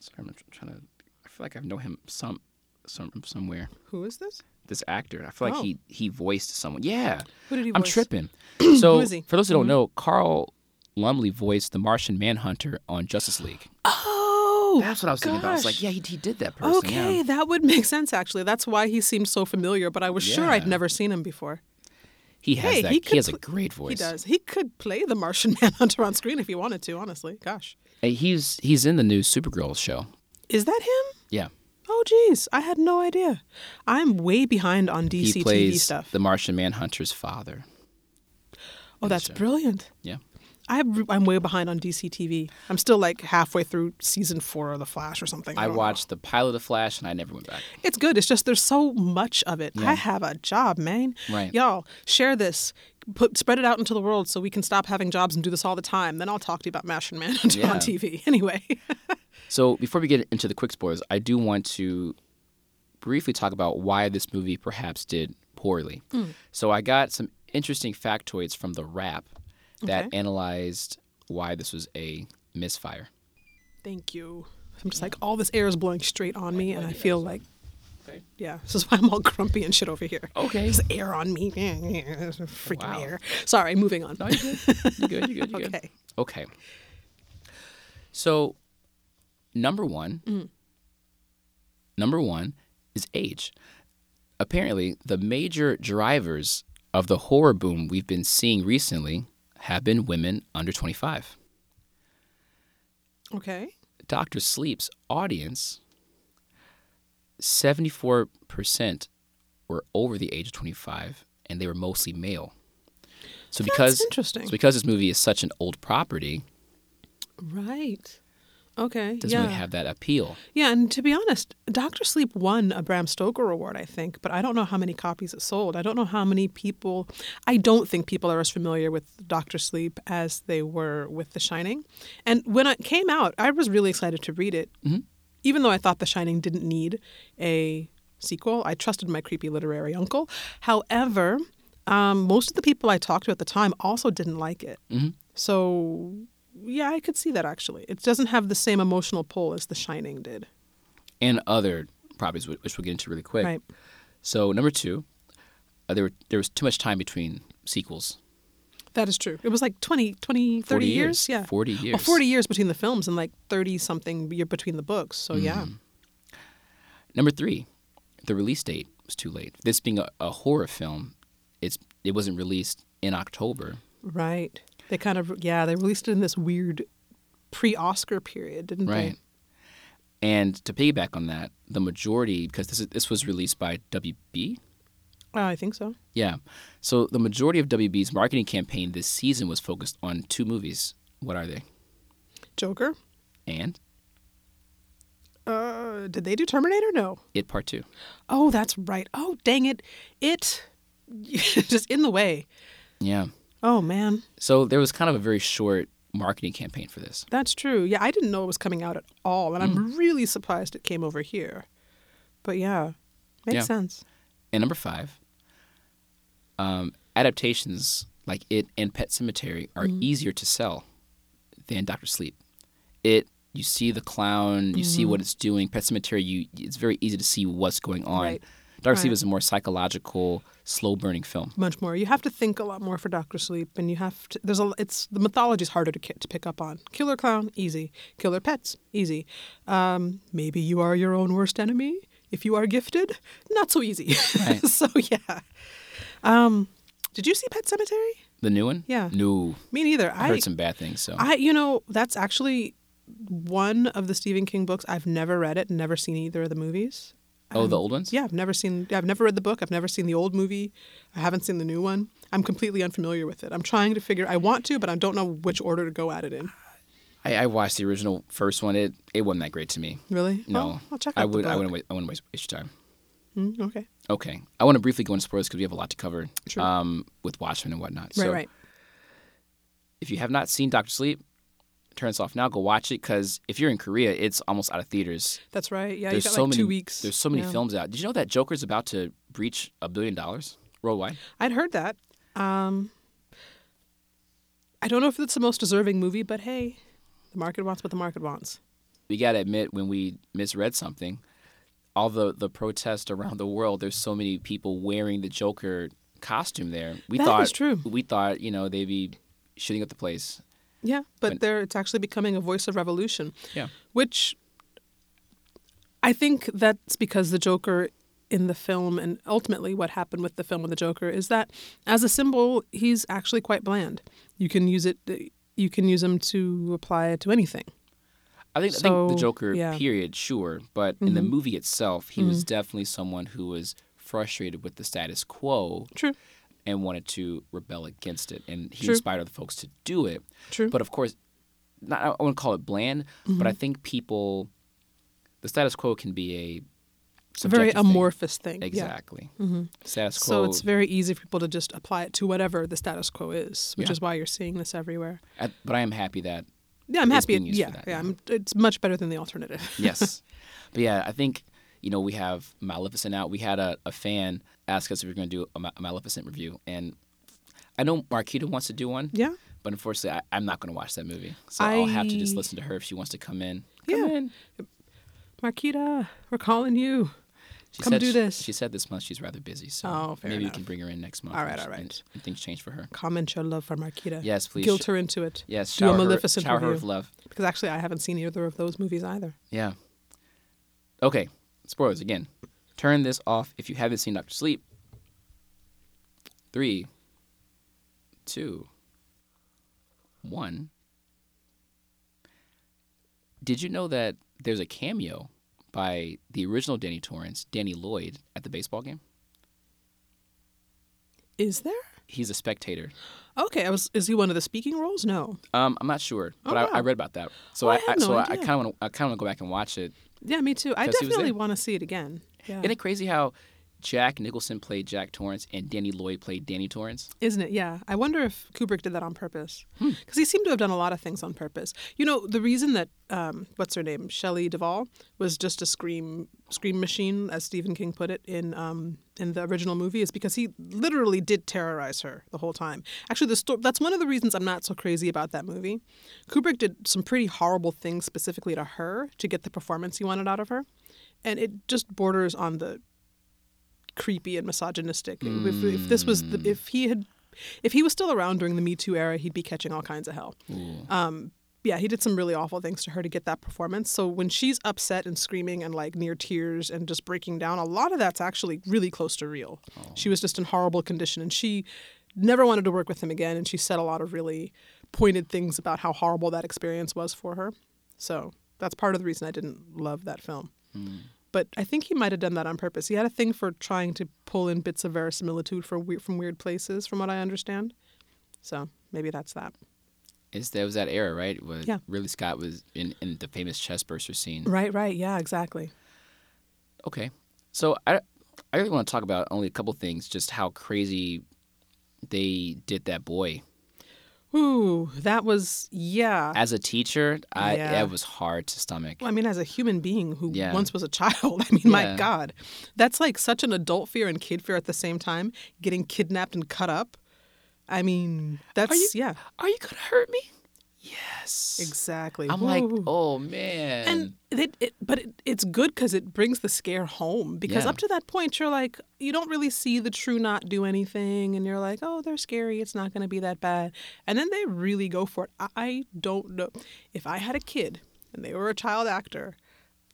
Sorry, I'm trying to. I feel like I've known him some, some somewhere. Who is this? This actor. I feel like Oh. he he voiced someone. Yeah. Who did he I'm voice? tripping. So? Mm-hmm. for those who don't know, Carl Lumbly voiced the Martian Manhunter on Justice League. Oh, That's what I was thinking about. I was like, yeah, he, he did that person. Okay, Yeah. that would make sense actually. That's why he seemed so familiar, but I was sure I'd never seen him before. He has Hey, that. he He, has a great voice. He does. He could play the Martian Manhunter on screen if he wanted to, honestly. Gosh. Hey, He's he's in the new Supergirl show. Is that him? Yeah. Oh geez, I had no idea. I'm way behind on DC he TV plays stuff. the Martian Manhunter's father. oh, that's brilliant. Yeah. I'm, I'm way behind on DC TV. I'm still like halfway through season four of The Flash or something. I know. watched the pilot of Flash and I never went back. It's good. It's just there's so much of it. Yeah. I have a job, man. Right. Y'all share this. Put spread it out into the world so we can stop having jobs and do this all the time. Then I'll talk to you about Martian Manhunter Yeah. on TV. Anyway. So before we get into the quick spoilers, I do want to briefly talk about why this movie perhaps did poorly. Hmm. So I got some interesting factoids from the Wrap that Okay. analyzed why this was a misfire. Thank you. I'm just like all this air is blowing straight on me, and I feel like, Okay. yeah, this is why I'm all grumpy and shit over here. Okay. There's air on me. Freaking Wow. air. Sorry, moving on. No, you're good. You're good. You're good. You're good. Okay. Okay. So, number one, Mm. number one is age. apparently the major drivers of the horror boom we've been seeing recently have been women under 25. Okay. Doctor Sleep's audience, 74% were over the age of 25, and they were mostly male. So because That's interesting. so because this movie is such an old property, Right. Okay. doesn't yeah. really have that appeal. Yeah, and to be honest, Doctor Sleep won a Bram Stoker award, I think, but I don't know how many copies it sold. I don't know how many people. I don't think people are as familiar with Doctor Sleep as they were with The Shining. And when it came out, I was really excited to read it, Mhm. even though I thought The Shining didn't need a sequel. I trusted my creepy literary uncle. However, um, most of the people I talked to at the time also didn't like it. Mhm. So, yeah, I could see that actually. It doesn't have the same emotional pull as The Shining did. And other properties, which we'll get into really quick. Right. So number two, uh, there were, there was too much time between sequels. That is true. It was like 20, 20 30 40 years. Yeah. 40 years. Well, 40 years between the films and like 30 something year between the books. So, yeah. Mm-hmm. Number three, the release date was too late. This being a, a horror film, it's it wasn't released in October. Right. They kind of, yeah, they released it in this weird pre Oscar period, didn't they? Right. And to piggyback on that, the majority, because this is, this was released by WB? Uh, I think so. yeah. So the majority of WB's marketing campaign this season was focused on two movies. What are they? Joker. And Uh, did they do Terminator? No. It Part Two. Oh, that's right. Oh, dang it. It just in the way. Yeah. Oh, man. So there was kind of a very short marketing campaign for this. That's true. Yeah, I didn't know it was coming out at all. And Mm. I'm really surprised it came over here. But yeah, makes Yeah. sense. And number five, um, adaptations like it and Pet Sematary are Mm-hmm. easier to sell than Doctor Sleep. It you see the clown, you see Mm-hmm. what it's doing. Pet Sematary, you it's very easy to see what's going on. Right. Sleep Right. is a more psychological, slow burning film. much more. You have to think a lot more for Doctor Sleep, and you have to. There's a. It's the mythology is harder to to pick up on. Killer clown, easy. Killer pets, easy. Um, maybe you are your own worst enemy. If you are gifted, not so easy. Right. so yeah. Um, did you see Pet Sematary? The new one? Yeah. No. Me neither. I I heard some bad things. So I, you know, that's actually one of the Stephen King books. I've never read it, never seen either of the movies. Oh, the old ones. Yeah, I've never seen. I've never read the book. I've never seen the old movie. I haven't seen the new one. I'm completely unfamiliar with it. I'm trying to figure. I want to, but I don't know which order to go at it in. I, I watched the original first one. It it wasn't that great to me. Really? No, Well, I'll check out I would. I wouldn't. Waste, I wouldn't waste, waste your time. Mm, okay. Okay, I want to briefly go into spoilers because we have a lot to cover Sure. um, with Watchmen and whatnot. Right. so right. if you have not seen Doctor Sleep, turn this off now. Go watch it because if you're in Korea, it's almost out of theaters. That's right. Yeah, there's you got so like many. two weeks. There's so many Yeah. films out. Did you know that Joker's about to breach a billion dollars worldwide? I'd heard that. Um, I don't know if it's the most deserving movie, but hey, the market wants what the market wants. We gotta admit when we misread something. All the the protests around the world. There's so many people wearing the Joker costume there. We That thought true. We thought you know they'd be shooting up the place. Yeah, but When- there it's actually becoming a voice of revolution. Yeah. Which I think that's because the Joker in the film and ultimately what happened with the film with the Joker is that as a symbol he's actually quite bland. You can use it you can use him to apply it to anything. I think I think the Joker yeah. Mm-hmm. period, sure, but in the movie itself, he was definitely someone who was frustrated with the status quo True. And wanted to rebel against it, and he True. inspired other folks to do it. True. But of course, not I wouldn't call it bland, but I Mm-hmm. think people, the status quo can be a very thing. amorphous thing. Yeah. Exactly. hmm Status quo. So it's very easy for people to just apply it to whatever the status quo is, which Yeah. is why you're seeing this everywhere. I- but I am happy that Yeah, I'm happy. being used for yeah, yeah. I'm, it's much better than the alternative. yes. but yeah, I think you know we have Maleficent out. We had a, a fan ask us if we are going to do a, a Maleficent review, and I know Marquita wants to do one, yeah, but unfortunately, I, I'm not going to watch that movie. So I... will have to just listen to her if she wants to come in. Come Yeah. in. Marquita, we're calling you. She Come said do she- this. She said this month she's rather busy, so Oh, fair maybe enough. we can bring her in next month. All right, all right. And, and things change for her. Comment your love for Marquita. Yes, please. Guilt her into it. Yes, Do a shower her, Maleficent shower her review. with love. Because actually, I haven't seen either of those movies either. Yeah. Okay. Spoilers again. Turn this off if you haven't seen Doctor Sleep. Three, two, one. Did you know that there's a cameo by the original Danny Torrance, Danny Lloyd, at the baseball game? Is there? He's a spectator. Okay, I was. Is he one of the speaking roles? No. Um, I'm not sure, but Oh, I, I read about that. So Oh, I I, no so I kind of want to I kind of want to go back and watch it. Yeah, me too. I definitely want to see it again. Yeah. Isn't it crazy how Jack Nicholson played Jack Torrance and Danny Lloyd played Danny Torrance? Isn't it? Yeah. I wonder if Kubrick did that on purpose. Hmm. Because he seemed to have done a lot of things on purpose. You know, the reason that, um, what's her name, Shelley Duvall, was just a scream scream machine, as Stephen King put it in um, in the original movie, is because he literally did terrorize her the whole time. Actually, the sto- that's one of the reasons I'm not so crazy about that movie. Kubrick did some pretty horrible things specifically to her to get the performance he wanted out of her. And it just borders on the creepy and misogynistic. If, if this was the, if he had if he was still around during the Me Too era, he'd be catching all kinds of hell. Um, yeah, he did some really awful things to her to get that performance. So when she's upset and screaming and like near tears and just breaking down, a lot of that's actually really close to real. She was just in horrible condition and she never wanted to work with him again. And she said a lot of really pointed things about how horrible that experience was for her. So that's part of the reason I didn't love that film. But I think he might have done that on purpose. He had a thing for trying to pull in bits of verisimilitude for we- from weird places, from what I understand. So maybe that's that. It's that was that era, right? Where Yeah. Ridley Scott was in, in the famous chest burster scene. Right, right. Yeah, exactly. Okay, so I I really want to talk about only a couple things, just how crazy they did that boy. Ooh, that was, yeah. As a teacher, I Yeah. that was hard to stomach. Well, I mean, as a human being who Yeah. once was a child, I mean, my God, that's like such an adult fear and kid fear at the same time. Getting kidnapped and cut up. I mean, that's you- yeah, Are you gonna hurt me? Yes. exactly. I'm like, oh man. and it, it but it, it's good because it brings the scare home because Yeah. up to that point you're like you don't really see the True Knot do anything and you're like oh they're scary. It's not going to be that bad. And then they really go for it. I- i don't know. If i had a kid and they were a child actor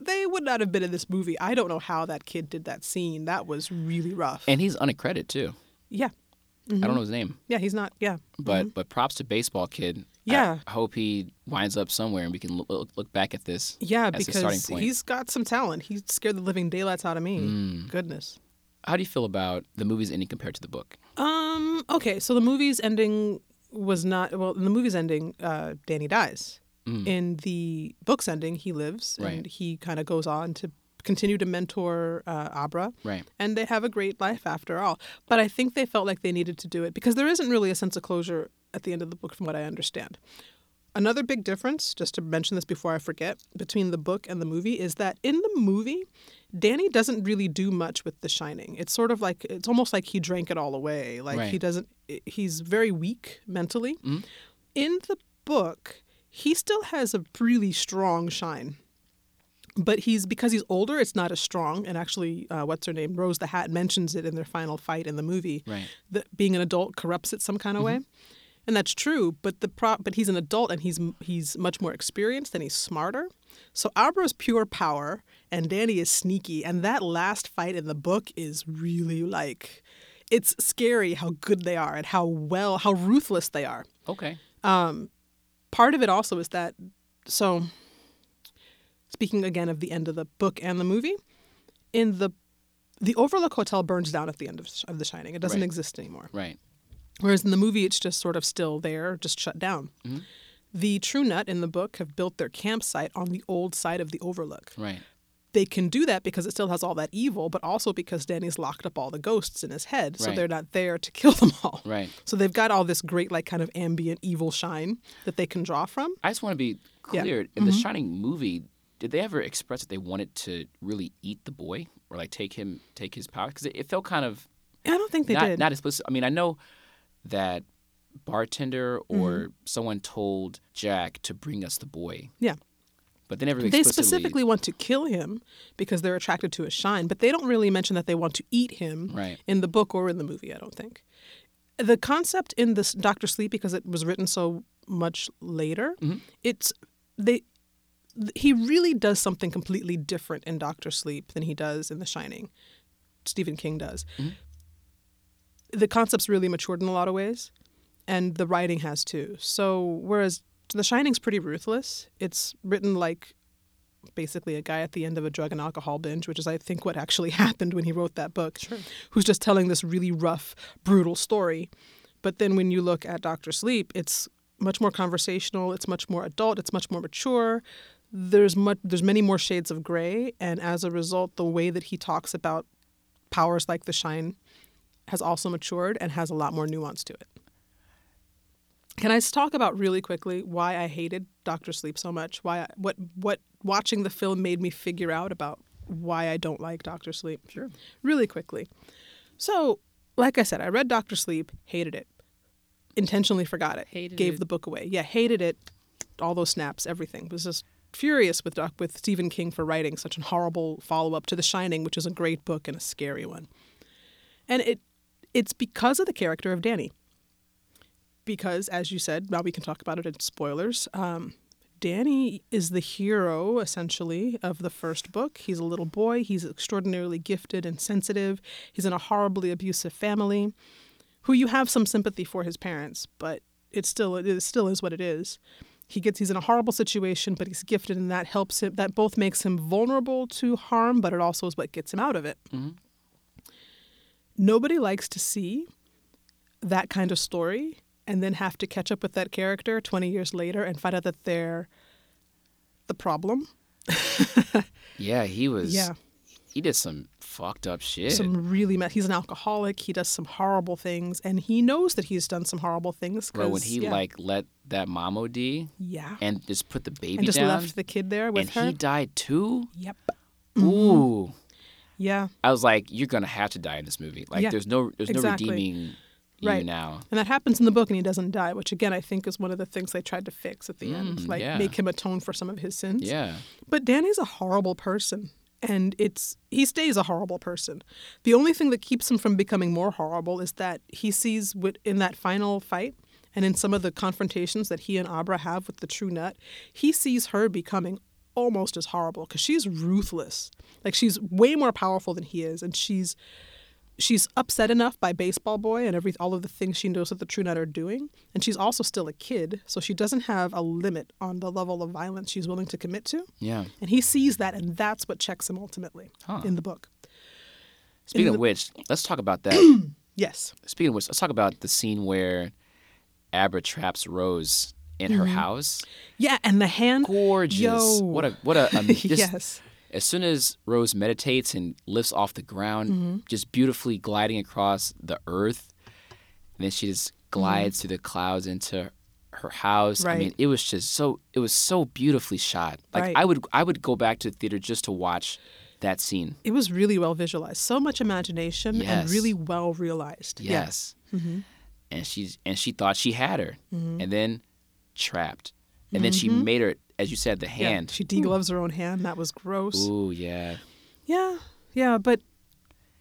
they would not have been in this movie. I don't know how that kid did that scene. That was really rough. And he's unaccredited too. yeah. I don't mm-hmm. know his name, yeah he's not. Yeah. But mm-hmm. but props to baseball kid. Yeah. I, hope he winds up somewhere and we can look, look, back at this. yeah as a starting because point. he's got some talent he scared the living daylights out of me Mm. goodness How do you feel about the movie's ending compared to the book? Um. Okay. So the movie's ending was not well. In the movie's ending, uh, Danny dies. In the book's ending, he lives and Mm. He kind of goes on to continue to mentor uh, Abra. Right. And they have a great life after all. But I think they felt like they needed to do it because there isn't really a sense of closure at the end of the book, from what I understand. Another big difference, just to mention this before I forget, between the book and the movie is that in the movie, Danny doesn't really do much with The Shining. It's sort of like it's almost like he drank it all away. Like he doesn't. He's very weak mentally. In the book, he still has a really strong shine. But he's because he's older, it's not as strong. And actually, uh, what's her name, Rose the Hat, mentions it in their final fight in the movie. Right. That being an adult corrupts it some kind of way, and that's true. But the pro- but he's an adult and he's he's much more experienced and he's smarter. So Abra's pure power and Danny is sneaky. And that last fight in the book is really like, it's scary how good they are and how well how ruthless they are Okay. Um, part of it also is that so speaking again of the end of the book and the movie in the the overlook hotel burns down at the end of, of the shining it doesn't Right. exist anymore Right. Whereas in the movie it's just sort of still there just shut down the True Knot in the book have built their campsite on the old side of the overlook Right. they can do that because it still has all that evil but also because danny's locked up all the ghosts in his head so Right. they're not there to kill them all Right. so they've got all this great like kind of ambient evil shine that they can draw from I just want to be Yeah. Mm-hmm. clear. In the Shining movie, did they ever express that they wanted to really eat the boy or like take him, take his power? Because it, it felt kind of I don't think they not did. not explicit. I mean, I know that bartender or Mm-hmm. someone told Jack to bring us the boy, yeah. but they never They specifically want to kill him because they're attracted to his shine, but they don't really mention that they want to eat him Right. in the book or in the movie, I don't think. The concept in this Doctor Sleep, because it was written so much later, Mm-hmm. it's they he really does something completely different in Doctor Sleep than he does in The Shining. Stephen King does. The concept's really matured in a lot of ways, and the writing has too. So whereas The Shining's pretty ruthless, it's written like basically a guy at the end of a drug and alcohol binge, which is I think what actually happened when he wrote that book. Who's just telling this really rough, brutal story. But then when you look at Doctor Sleep, it's much more conversational, it's much more adult, it's much more mature. There's much there's many more shades of gray, and as a result, the way that he talks about powers like the shine has also matured and has a lot more nuance to it. Can I talk about really quickly why I hated Doctor Sleep so much? Why I, what what watching the film made me figure out about why I don't like Doctor Sleep? Sure. Really quickly. So, like I said, I read Doctor Sleep, hated it. Intentionally forgot it. Hated gave it. the book away. Yeah, hated it. All those snaps, everything. Was just furious with Doc, with Stephen King for writing such a horrible follow-up to The Shining, which is a great book and a scary one. And it it's because of the character of Danny because, as you said, now we can talk about it in spoilers. Um, Danny is the hero, essentially, of the first book. He's a little boy. He's extraordinarily gifted and sensitive. He's in a horribly abusive family, who you have some sympathy for his parents, but it still it still is what it is. He gets he's in a horrible situation, but he's gifted, and that helps him. That both makes him vulnerable to harm, but it also is what gets him out of it. Nobody likes to see that kind of story and then have to catch up with that character 20 years later and find out that they're the problem. Yeah, he was. Yeah. He did some fucked up shit. Some really mess. He's an alcoholic. He does some horrible things, and he knows that he's done some horrible things. Bro, when he yeah. like let that mom OD yeah, and just put the baby and just down, left the kid there with and her. he died too. yep. Ooh, mm-hmm. Yeah. I was like, you're gonna have to die in this movie. Like, Yeah, there's no, there's exactly. no redeeming you Right. now. And that happens in the book, and he doesn't die, which again I think is one of the things they tried to fix at the end, Mm, like yeah. make him atone for some of his sins. Yeah, But Danny's a horrible person. And it's he stays a horrible person. The only thing that keeps him from becoming more horrible is that he sees in that final fight and in some of the confrontations that he and Abra have with the True Knot, he sees her becoming almost as horrible because she's ruthless. Like she's way more powerful than he is, and she's she's upset enough by baseball boy and every all of the things she knows that the True Knot are doing and she's also still a kid so she doesn't have a limit on the level of violence she's willing to commit to yeah. and he sees that, and that's what checks him ultimately Huh. in the book. Speaking the- of which, let's talk about that. Yes. Speaking of which, let's talk about the scene where Abra traps Rose in her house. Yeah, and the hand. Gorgeous. Yo. What a what a um, just- yes. As soon as Rose meditates and lifts off the ground, Mm-hmm. just beautifully gliding across the earth, and then she just glides through the clouds into her house. I Mm-hmm. Mean, it was just so it was so beautifully shot. Like Right. I would I would go back to the theater just to watch that scene. It was really well visualized. So much imagination and really well realized. Yes. Mm-hmm. And she's and she thought she had her, and then trapped, and then she made her, as you said, the Mm-hmm. Yeah. hand. She degloves her own hand. That was gross. Ooh, yeah. Yeah. Yeah, but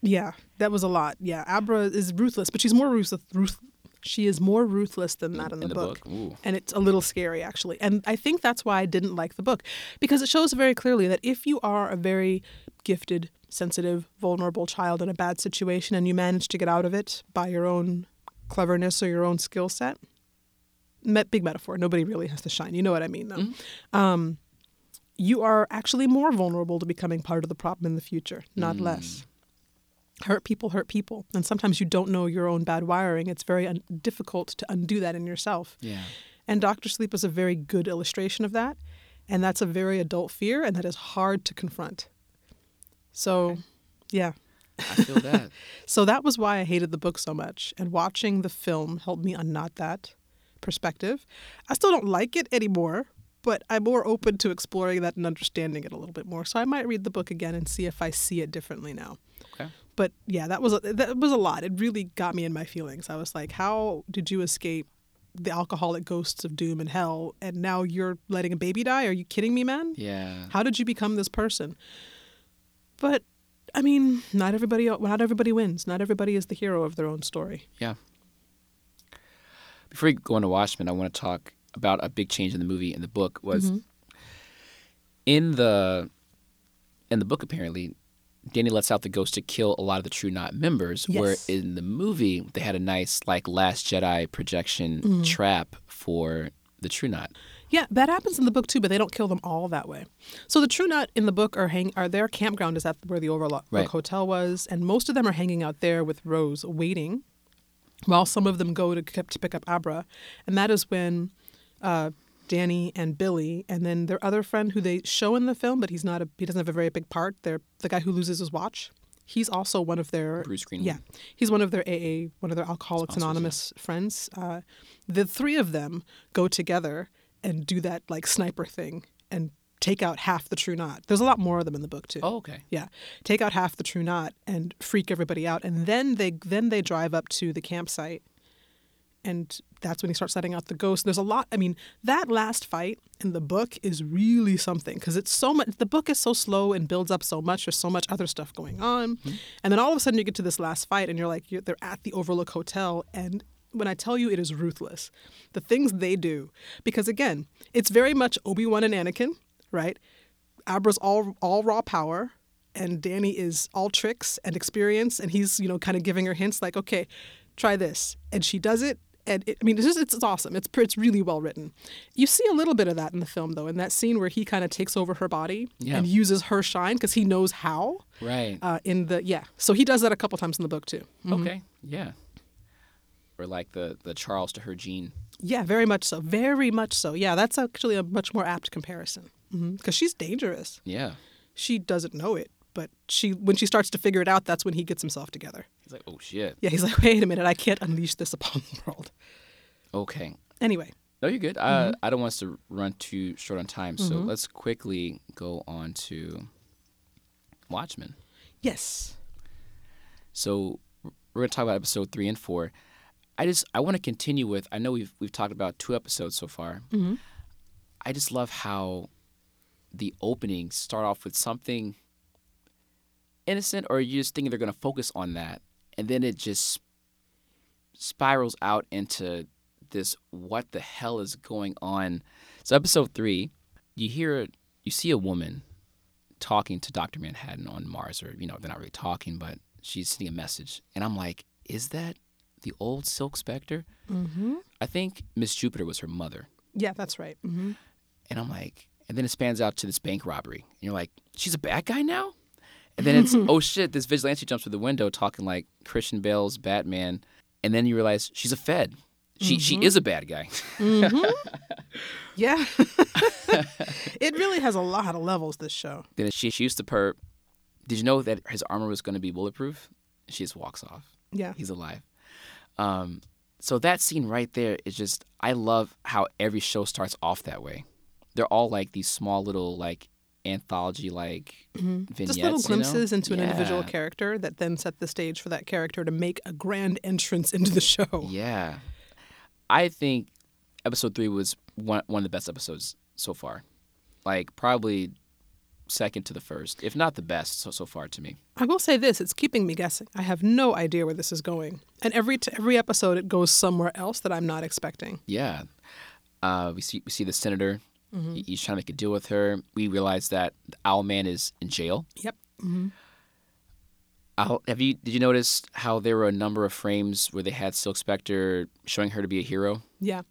yeah, that was a lot. Yeah, Abra is ruthless, but she's more ruthless. Ruth, she is more ruthless than that in, in the, the book. book. Ooh. And it's a little scary, actually. And I think that's why I didn't like the book, because it shows very clearly that if you are a very gifted, sensitive, vulnerable child in a bad situation and you manage to get out of it by your own cleverness or your own skill set, me- big metaphor. Nobody really has to shine. You know what I mean, though. Um, you are actually more vulnerable to becoming part of the problem in the future, not less. Hurt people hurt people. And sometimes you don't know your own bad wiring. It's very un- difficult to undo that in yourself. Yeah. And Doctor Sleep is a very good illustration of that. And that's a very adult fear, and that is hard to confront. So, yeah. I feel that. So that was why I hated the book so much. And watching the film helped me unknot that perspective. I still don't like it anymore, but I'm more open to exploring that and understanding it a little bit more. So I might read the book again and see if I see it differently now. Okay. But yeah, that was a, that was a lot. It really got me in my feelings. I was like, how did you escape the alcoholic ghosts of doom and hell and now you're letting a baby die? Are you kidding me, man? Yeah. How did you become this person? But I mean, not everybody not everybody wins. Not everybody is the hero of their own story. Yeah. Before we go into Watchmen, I want to talk about a big change in the movie and the book was in the in the book apparently Danny lets out the ghost to kill a lot of the True Knot members. Yes. Where in the movie they had a nice like Last Jedi projection Mm-hmm. trap for the True Knot. Yeah, that happens in the book too, but they don't kill them all that way. So the True Knot in the book are hang are their campground is at where the Overlook Right. Hotel was, and most of them are hanging out there with Rose, waiting, while some of them go to, to pick up Abra, and that is when uh, Danny and Billy, and then their other friend who they show in the film, but he's not a he doesn't have a very big part. They're the guy who loses his watch. He's also one of their Bruce Greenwood. Yeah, he's one of their AA, one of their Alcoholics Sponsors, yeah. Anonymous friends. Uh, the three of them go together and do that like sniper thing and take out half the True Knot. There's a lot more of them in the book too. Oh, okay. Yeah, take out half the True Knot and freak everybody out, and then they then they drive up to the campsite, and that's when he starts letting out the ghost. There's a lot. I mean, that last fight in the book is really something because it's so much. The book is so slow and builds up so much. There's so much other stuff going on, mm-hmm. and then all of a sudden you get to this last fight, and you're like, you're, they're at the Overlook Hotel, and when I tell you it is ruthless, the things they do, because again, it's very much Obi Wan and Anakin, right? Abra's all all raw power, and Danny is all tricks and experience, and he's you know kind of giving her hints like, okay, try this, and she does it. And it, I mean, it's just it's, it's awesome. It's it's really well written. You see a little bit of that in the film, though, in that scene where he kind of takes over her body Yeah. and uses her shine because he knows how. Right. Uh, in the yeah, so he does that a couple times in the book too. Okay. Yeah. Or like the the Charles to her Jean. Yeah, very much so. Very much so. Yeah, that's actually a much more apt comparison because she's dangerous. Yeah. She doesn't know it, but she when she starts to figure it out, that's when he gets himself together. He's like, oh shit. Yeah, he's like, wait a minute, I can't unleash this upon the world. Okay. Anyway, No, you're good. Uh, I don't want us to run too short on time, so let's quickly go on to Watchmen. yes. So we're gonna talk about episode three and four. I just I want to continue with. I know we've we've talked about two episodes so far. Mm-hmm. I just love how the opening start off with something innocent, or you just think they're gonna focus on that, and then it just spirals out into this what the hell is going on. So episode three, you hear you see a woman talking to Dr. Manhattan on Mars, or you know, they're not really talking, but she's sending a message. And I'm like, is that the old Silk Spectre? Mm-hmm. I think Miss Jupiter was her mother. Yeah, that's right. Mm-hmm. And I'm like, and then it spans out to this bank robbery. And you're like, she's a bad guy now? And then it's, oh shit, this vigilante jumps through the window talking like Christian Bale's Batman. And then you realize she's a Fed. She, she is a bad guy. Yeah. it really has a lot of levels, this show. then she she used to perp. Did you know that his armor was going to be bulletproof? She just walks off. Yeah. He's alive. Um, so that scene right there is just I love how every show starts off that way. They're all like these small little like anthology like. Mm-hmm. Just little you know? glimpses into an individual character that then set the stage for that character to make a grand entrance into the show. Yeah, I think episode three was one one of the best episodes so far. Like probably second to the first, if not the best so so far to me. I will say this: it's keeping me guessing. I have no idea where this is going, and every t- every episode it goes somewhere else that I'm not expecting. Yeah. Uh, we see we see the senator. Mm-hmm. He's trying to make a deal with her. We realize that the Owl Man is in jail. Yep. Owl, have you did you notice how there were a number of frames where they had Silk Spectre showing her to be a hero? Yeah.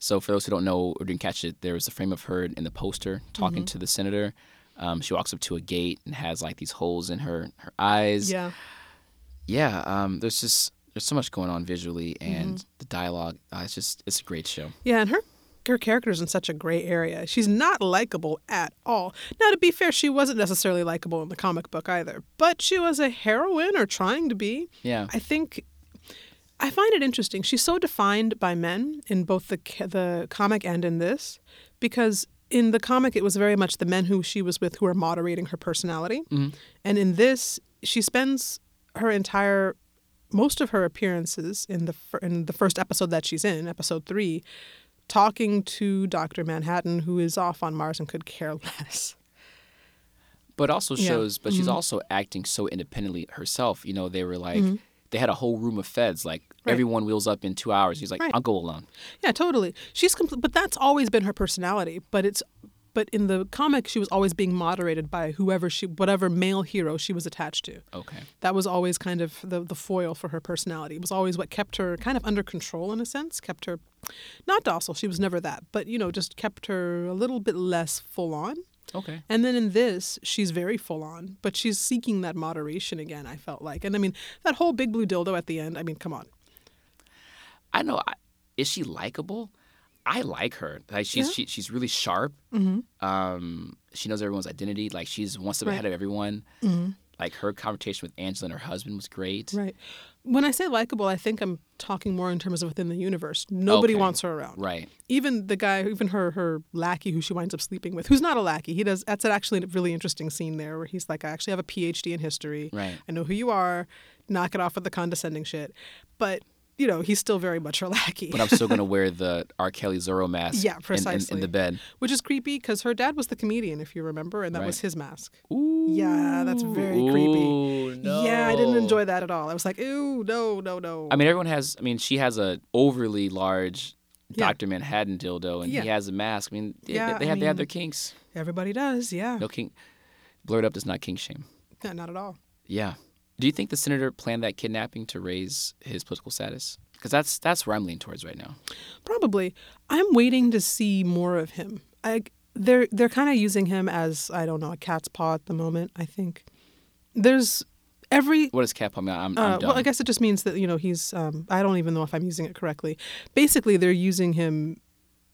So for those who don't know or didn't catch it, there was a frame of her in the poster talking Mm-hmm. to the senator. Um, she walks up to a gate and has like these holes in her her eyes. Yeah. Yeah. Um, there's just there's so much going on visually and Mm-hmm. the dialogue. Uh, it's just it's a great show. Yeah, and her her character's in such a gray area. She's not likable at all. Now, to be fair, she wasn't necessarily likable in the comic book either, but she was a heroine or trying to be. Yeah. I think I find it interesting. She's so defined by men in both the the comic and in this, because in the comic it was very much the men who she was with who are moderating her personality, mm-hmm. and in this she spends her entire most of her appearances in the in the first episode that she's in, episode three, talking to Doctor Manhattan, who is off on Mars and could care less. but also Yeah. shows but Mm-hmm. she's also acting so independently herself you know they were like they had a whole room of feds like Mm-hmm. Right. everyone wheels up in two hours he's like Right. i'll go alone Yeah, totally. She's complete, but that's always been her personality. But it's but in the comic, she was always being moderated by whoever she, whatever male hero she was attached to. Okay. That was always kind of the the foil for her personality. It was always what kept her kind of under control in a sense, kept her not docile. She was never that, but you know, just kept her a little bit less full on. Okay. And then in this, she's very full on, but she's seeking that moderation again. I felt like, and I mean, that whole big blue dildo at the end. I mean, come on. I know. Is she likable? I like her. Like she's Yeah. she, she's really sharp. Mm-hmm. Um, she knows everyone's identity. Like she's one step Right. ahead of everyone. Mm-hmm. Like her conversation with Angela and her husband was great. Right. When I say likable, I think I'm talking more in terms of within the universe. Nobody Okay. wants her around. Right. Even the guy, even her her lackey who she winds up sleeping with, who's not a lackey. He does. That's actually a really interesting scene there where he's like, I actually have a PhD in history. Right. I know who you are. Knock it off with the condescending shit. But you know, he's still very much her lackey. But I'm still gonna wear the R. Kelly Zorro mask. Yeah, in- In, in, the bed. Which is creepy because her dad was the comedian, if you remember, and that was his mask. Ooh. Yeah, that's very creepy. No. Yeah, I didn't enjoy that at all. I was like, ooh, no, no, no. I mean, everyone has. I mean, she has a overly large Yeah. Doctor Manhattan dildo, and Yeah. he has a mask. I mean, they, Yeah, they I have they have their kinks. Everybody does, yeah. No king. Blerd Up does not kink shame. Yeah, not at all. Yeah. Do you think the senator planned that kidnapping to raise his political status? Because that's that's where I'm leaning towards right now. Probably. I'm waiting to see more of him. I they're they're kind of using him as I don't know a cat's paw at the moment. I think there's every. What is Cap? I mean, I'm, I'm Uh, well, I guess it just means that you know he's. Um, I don't even know if I'm using it correctly. Basically, they're using him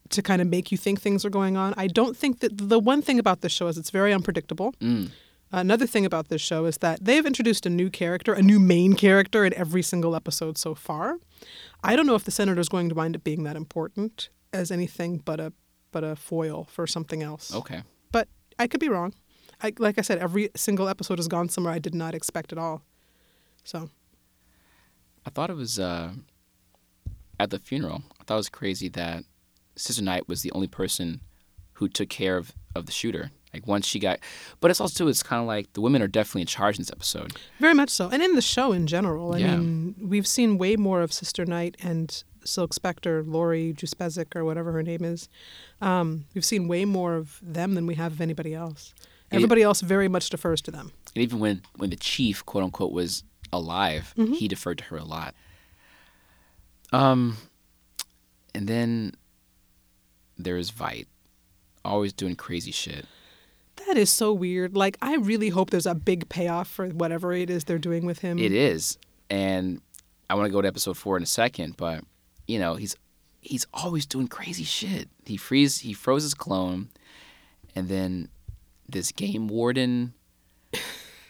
to kind of make you think things are going on. I don't think that the one thing about this show is it's very unpredictable. Mm. Another thing about this show is that they've introduced a new character, a new main character in every single episode so far. I don't know if the senator is going to wind up being that important as anything but a but a foil for something else. Okay. But I could be wrong. I, like I said, every single episode has gone somewhere I did not expect at all. So I thought it was uh, at the funeral. I thought it was crazy that Sister Night was the only person who took care of, of the shooter. Like once she got, but it's also. It's kind of like the women are definitely in charge in this episode. very much so, and in the show in general. I Yeah. mean, we've seen way more of Sister Night and Silk Spectre, Laurie Juspeczyk or whatever her name is. Um, we've seen way more of them than we have of anybody else. It- Everybody else very much defers to them. And even when when the chief, quote unquote, was alive, Mm-hmm. he deferred to her a lot. Um, and then there's Veidt, always doing crazy shit. That is so weird. Like, I really hope there's a big payoff for whatever it is they're doing with him. It is, and I want to go to episode four in a second, but you know he's he's always doing crazy shit. He frees he froze his clone, and then this game warden.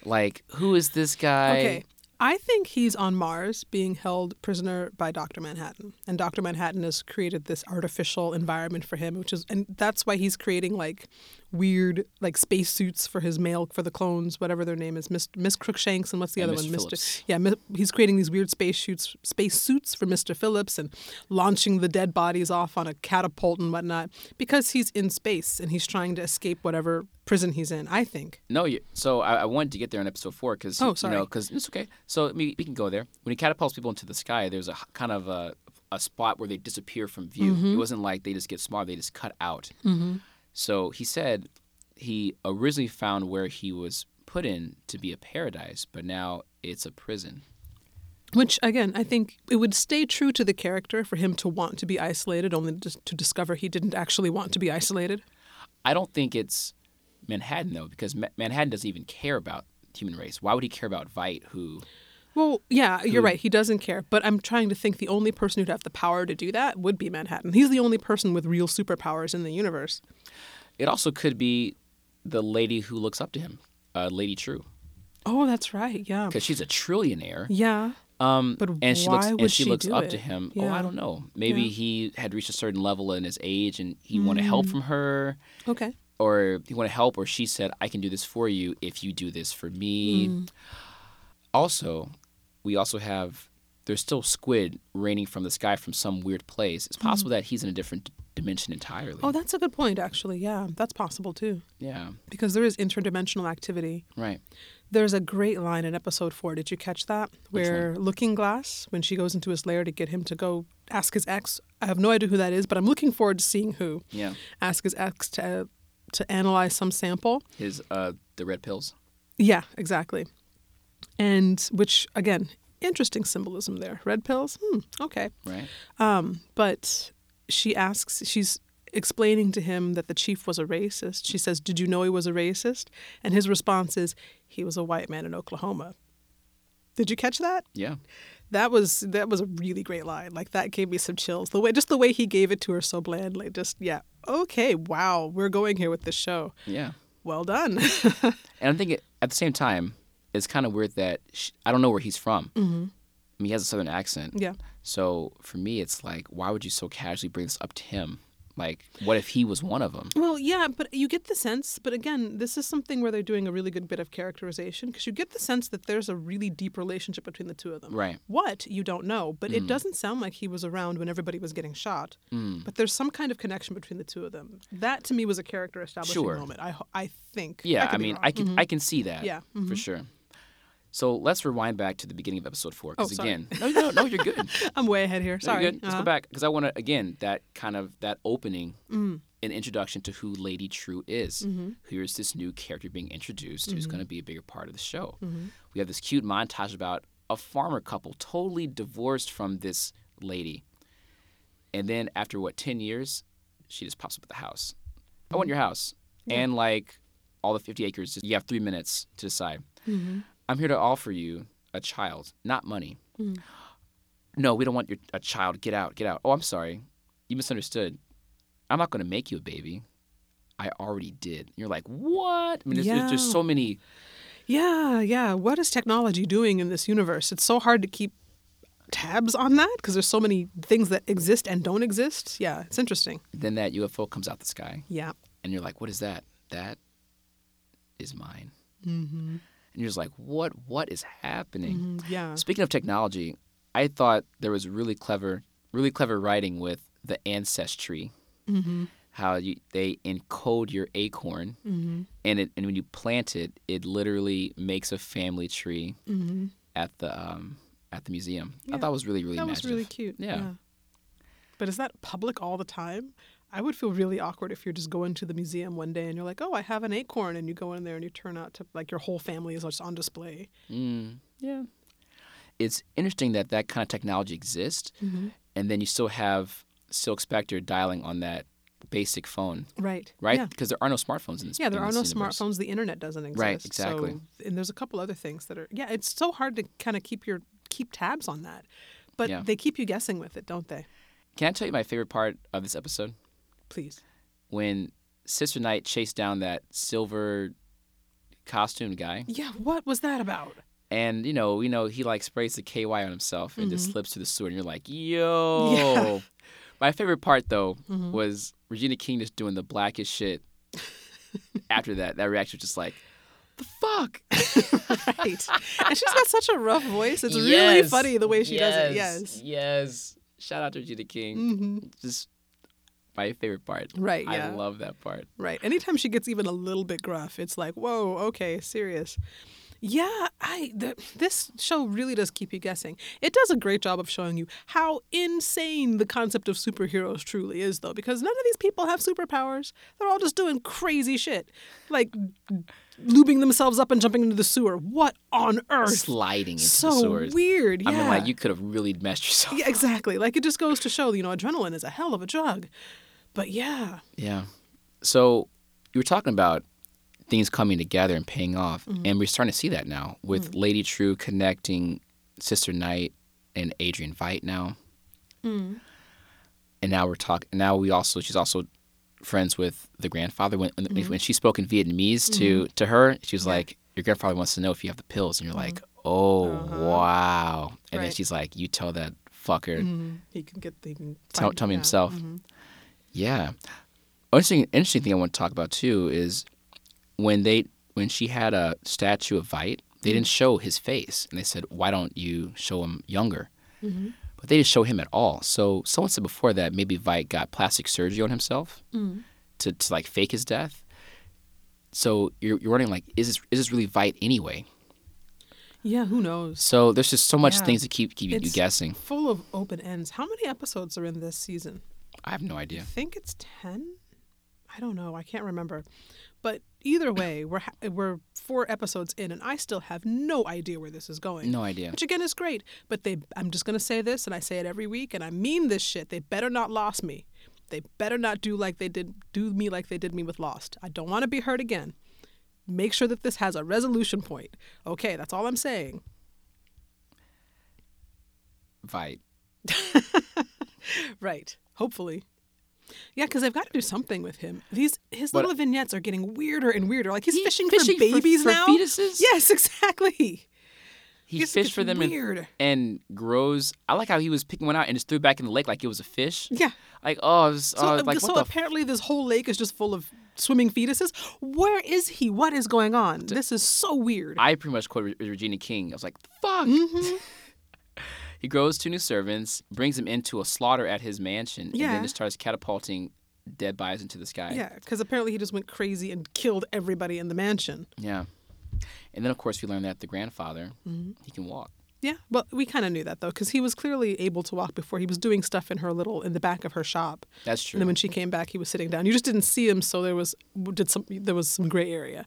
Like, who is this guy? Okay. I think he's on Mars being held prisoner by Dr. Manhattan. And Dr. Manhattan has created this artificial environment for him, which is and that's why he's creating like weird like spacesuits for his male for the clones, whatever their name is, Miss Miss Crookshanks and what's the And other Mr. one? Phillips. Yeah, he's creating these weird space suits space suits for Mr. Phillips and launching the dead bodies off on a catapult and whatnot because he's in space and he's trying to escape whatever prison he's in, I think. No, you, so I, I wanted to get there in episode four because Oh, you sorry. know because it's okay. So we, we can go there. When he catapults people into the sky, there's a kind of a, a spot where they disappear from view. Mm-hmm. It wasn't like they just get smaller; they just cut out. So he said he originally found where he was put in to be a paradise, but now it's a prison. Which, again, I think it would stay true to the character for him to want to be isolated, only to discover he didn't actually want to be isolated. I don't think it's Manhattan though, because Ma- Manhattan doesn't even care about human race. Why would he care about Veidt, who Well, yeah, you're right. He doesn't care. But I'm trying to think the only person who'd have the power to do that would be Manhattan. He's the only person with real superpowers in the universe. It also could be the lady who looks up to him, uh, Lady Trieu, Oh, that's right. Yeah. because she's a trillionaire. Yeah. Um, But and she looks and she she looks up it? to him. Oh, I don't know. Maybe Yeah. he had reached a certain level in his age, and he wanted help Mm. from her, Okay. Or he to help, or she said, "I can do this for you if you do this for me." Mm. Also, we also have there's still squid raining from the sky from some weird place. It's possible that he's in a different dimension entirely. Mm. Oh, that's a good point, actually. Yeah, that's possible too. yeah, Because there is interdimensional activity. right. There's a great line in episode four. Did you catch that? Where Looking Glass, when she goes into his lair to get him to go ask his ex, I have no idea who that is, but I'm looking forward to seeing who. Yeah. Ask his ex to to analyze some sample. His uh, the red pills. Yeah, exactly. And which again, interesting symbolism there. Red pills. Hmm, okay. Right. Um, but she asks, she's explaining to him that the chief was a racist. She says, Did you know he was a racist? And his response is, He was a white man in Oklahoma. Did you catch that? Yeah. That was that was a really great line. Like that gave me some chills. The way just the way he gave it to her so blandly. Just yeah. Okay, wow, we're going here with this show. Yeah. Well done. And I think thinking at the same time, it's kind of weird that sh I don't know where he's from. Mm-hmm. I mean, he has a southern accent. yeah. So for me, it's like, why would you so casually bring this up to him? Like, what if he was one of them? Well, yeah, but you get the sense, but again, this is something where they're doing a really good bit of characterization because you get the sense that there's a really deep relationship between the two of them. Right. What, you don't know, but it doesn't sound like he was around when everybody was getting shot. Mm. But there's some kind of connection between the two of them. That to me was a character establishing Sure. moment. I, I think. Yeah, could I, mean. I can Mhm. I can see that. Yeah, for mhm. sure. So let's rewind back to the beginning of episode four. Oh, Because sorry. again, no, no, no, you're good. I'm way ahead here. No, Sorry. good. Let's Uh-huh. go back because I want to again that kind of that opening, Mm. an introduction to who Lady Trieu is. Mm-hmm. Here's this new character being introduced who's going to be a bigger part of the show. Mm-hmm. We have this cute montage about a farmer couple totally divorced from this lady, and then after what ten years, she just pops up at the house. I want your house Mm-hmm. Yeah. and like all the fifty acres. Just, You have three minutes to decide. Mm-hmm. I'm here to offer you a child, not money. Mm. No, we don't want your a child. Get out, get out. Oh, I'm sorry. You misunderstood. I'm not going to make you a baby. I already did. You're like, what? I mean, there's, there's, there's Yeah. so many. Yeah, yeah. What is technology doing in this universe? It's so hard to keep tabs on that because there's so many things that exist and don't exist. Yeah, it's interesting. Then that UFO comes out the sky, Yeah. and you're like, what is that? That is mine. Mm-hmm. And you're just like, what? What is happening? Yeah. Speaking of technology, I thought there was really clever, really clever writing with the ancestry. Mm-hmm. How you, they encode your acorn, Mm-hmm. and it, and when you plant it, it literally makes a family tree Mm-hmm. at the um, at the museum. I thought it was really really That was really imaginative. cute. Yeah. But is that public all the time? I would feel really awkward if you're just going to the museum one day and you're like, oh, I have an acorn. And you go in there and you turn out to like your whole family is just on display. Mm, yeah, it's interesting that that kind of technology exists, Mm-hmm. and then you still have Silk Spectre dialing on that basic phone, Right. right? Yeah. Because there are no smartphones in this. Yeah, there are no universe. smartphones. The internet doesn't exist. Right, exactly. So, and there's a couple other things that are. Yeah, it's so hard to kind of keep your keep tabs on that, but Yeah. they keep you guessing with it, don't they? Can I tell you my favorite part of this episode? Please. When Sister Night chased down that silver costume guy, Yeah. What was that about? and you know, you know, he like sprays the KY on himself and just Mhm. slips to the sewer, and you're like, yo. Yeah. My favorite part though Mhm. was Regina King just doing the blackest shit. After that, that reaction was just like, the fuck. right. And she's got such a rough voice. It's really funny the way she does it. Yes. Yes. Shout out to Regina King. hmm Just my favorite part. Right. Yeah. I love that part. Right. Anytime she gets even a little bit gruff, it's like, whoa, okay, serious. Yeah, I the, this show really does keep you guessing. It does a great job of showing you how insane the concept of superheroes truly is, though, because none of these people have superpowers. They're all just doing crazy shit, like lubing themselves up and jumping into the sewer. What on earth? Sliding into so the sewers. weird. Yeah. I mean, like, you could have really messed yourself Yeah, exactly. Like it just goes to show, you know, adrenaline is a hell of a drug. But yeah. Yeah. So you were talking about things coming together and paying off, Mm-hmm. and we're starting to see that now with Lady Trieu connecting Sister Night and Adrian Veidt now, Mm. and now we're talking. Now we also she's also friends with the grandfather. When when- when she spoke in Vietnamese to to her, she was Mm-hmm. Yeah. like, "Your grandfather wants to know if you have the pills," and you're like, "Oh Uh-huh. wow!" And then she's like, "You tell that fucker." Mm, he can get he can Tell- tell me himself. Yeah. Interesting interesting thing I want to talk about too is when they when she had a statue of Veidt, they didn't show his face. And they said, Why don't you show him younger? Mhm. But they didn't show him at all. So someone said before that maybe Veidt got plastic surgery on himself Mm. to, to like fake his death. So you're, you're wondering like, is this is this really Veidt anyway? Yeah, who knows? So there's just so much Yeah. things to keep keep you guessing. Full of open ends. How many episodes are in this season? I have no idea. I think it's ten. I don't know. I can't remember. But either way, we're ha- we're four episodes in, and I still have no idea where this is going. No idea. Which again is great, but they. I'm just gonna say this, and I say it every week, and I mean this shit. They better not lost me. They better not do like they did do me like they did me with Lost. I don't want to be hurt again. Make sure that this has a resolution point. Okay, that's all I'm saying. Fight. Right. Hopefully. Yeah, because they've got to do something with him. These his But- little vignettes are getting weirder and weirder. Like he's, He's fishing, fishing for for- babies for now. fetuses? Yes, exactly. He Yes, fished for them and, weird. and grows. I like how he was picking one out and just threw it back in the lake like it was a fish. Yeah. Like oh, was, So, uh, like so what the apparently this whole lake is just full of swimming fetuses. Where is he? What is going on? This is so weird. I pretty much quoted Re- Regina King. I was like, fuck. Mm-hmm. he grows two new servants, brings them into a slaughter at his mansion, and then just starts catapulting dead bodies into the sky. yeah, because apparently he just went crazy and killed everybody in the mansion. Yeah. And then, of course, we learn that the grandfather, Mm-hmm. he can walk. Yeah, well, we kind of knew that though, because he was clearly able to walk before. He was doing stuff in her little in the back of her shop. That's true. And then when she came back, he was sitting down. You just didn't see him, so there was did some there was some gray area.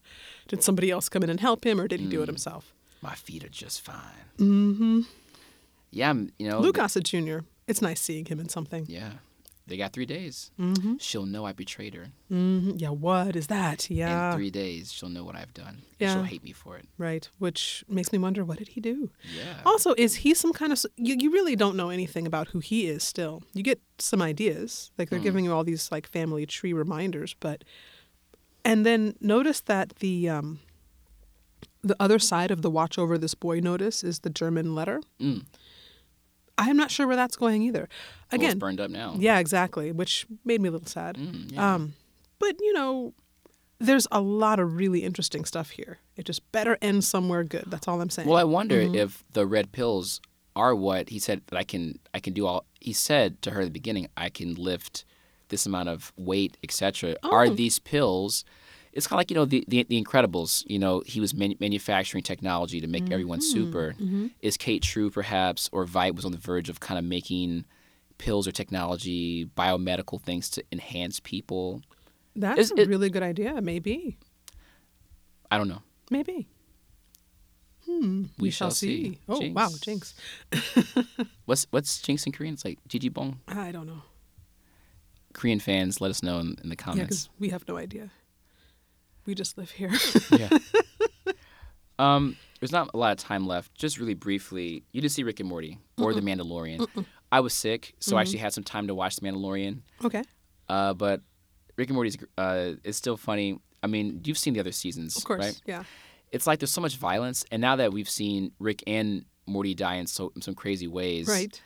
Did somebody else come in and help him, or did he Mm. do it himself? My feet are just fine. Mm-hmm. Yeah, you know. Louis Gossett Jr. It's nice seeing him in something. Yeah. They got three days. Mm-hmm. She'll know I betrayed her. hmm Yeah, what is that? Yeah, In three days, she'll know what I've done. Yeah. She'll hate me for it. right. Which makes me wonder, what did he do? Yeah. Also, is he some kind of? You, you really don't know anything about who he is. Still, you get some ideas. Like they're giving you all these like family tree reminders, but and then notice that the um, the other side of the watch over this boy notice is the German letter. Mm. I'm not sure where that's going either. Well, it's Again, burned up now. yeah, exactly, which made me a little sad. Mm, yeah. Um, but you know, there's a lot of really interesting stuff here. It just better end somewhere good. That's all I'm saying. Well, I wonder Mm-hmm. if the red pills are what he said that I can I can do all. He said to her at the beginning, I can lift this amount of weight, etc. Are Oh. these pills? It's kind of like you know the, the the Incredibles. You know he was manu- manufacturing technology to make everyone Mm-hmm. super. Is Kate True perhaps or Veidt was on the verge of kind of making pills or technology, biomedical things to enhance people? That's Is a it- really good idea. Maybe. I don't know. Maybe. Hmm. We shall see. Oh Jinx. wow, Jinx. What's what's Jinx in Korean? It's like Jiji Bong. I don't know. Korean fans, let us know in, in the Yeah, comments. because we have no idea. We just live here. yeah. Um, there's not a lot of time left. Just really briefly, you did see Rick and Morty or The Mandalorian. I was sick, so I actually had some time to watch The Mandalorian. okay. Uh, but Rick and Morty uh, is still funny. I mean, you've seen the other seasons, Of course. right? Yeah. It's like there's so much violence, and now that we've seen Rick and Morty die in so in some crazy ways, Right.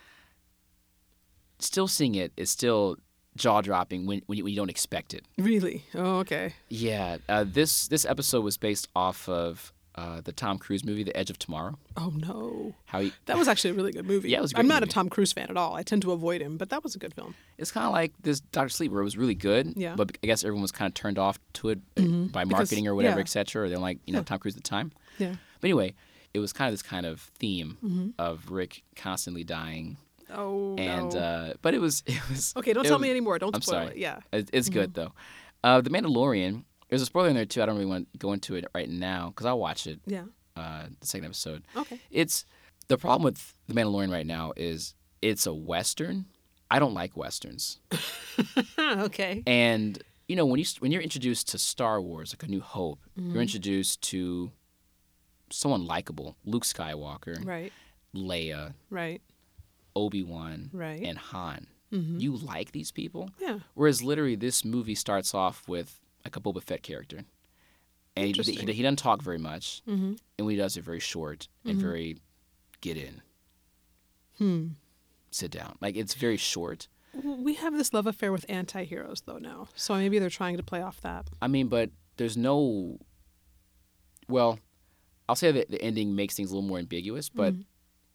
Still seeing it is still jaw dropping when when you, when you don't expect it. Really. Oh, okay. Yeah, uh, this this episode was based off of uh, the Tom Cruise movie, The Edge of Tomorrow. Oh no. How he, That was actually a really good movie. Yeah, it was I'm not a. Tom Cruise fan at all. I tend to avoid him, but that was a good film. it's kind of like this Doctor Sleep, where it was really good. Yeah. But I guess everyone was kind of turned off to it uh, Mhm. by Because- marketing or whatever, yeah. et cetera. Or they're like, you know, Yeah. Tom Cruise at the time. Yeah. But anyway, it was kind of this kind of theme Mm-hmm. of Rick constantly dying, Oh and no. uh, but it was it was okay, don't tell was- me anymore. Don't I'm spoil sorry. it. Yeah. It- It's good though. Uh, the Mandalorian. There's a spoiler in there too. I don't really want to go into it right now because I'll watch it. Yeah. Uh, the second episode. Okay. It's the problem with the Mandalorian right now is it's a western. I don't like westerns, okay. and you know when you when you're introduced to Star Wars, like A New Hope, Mm-hmm. you're introduced to someone likable, Luke Skywalker, Right. Leia, Right. Obi Wan, Right. and Han. Mhm. You like these people, Yeah. whereas literally this movie starts off with like a Boba Fett character, and he, he, he doesn't talk very much, Mm-hmm. and when he does, it very short and very get in, Hmm. sit down. Like it's very short. We have this love affair with anti-heroes though now, so maybe they're trying to play off that. I mean, but there's no. Well, I'll say that the ending makes things a little more ambiguous, but Mm-hmm.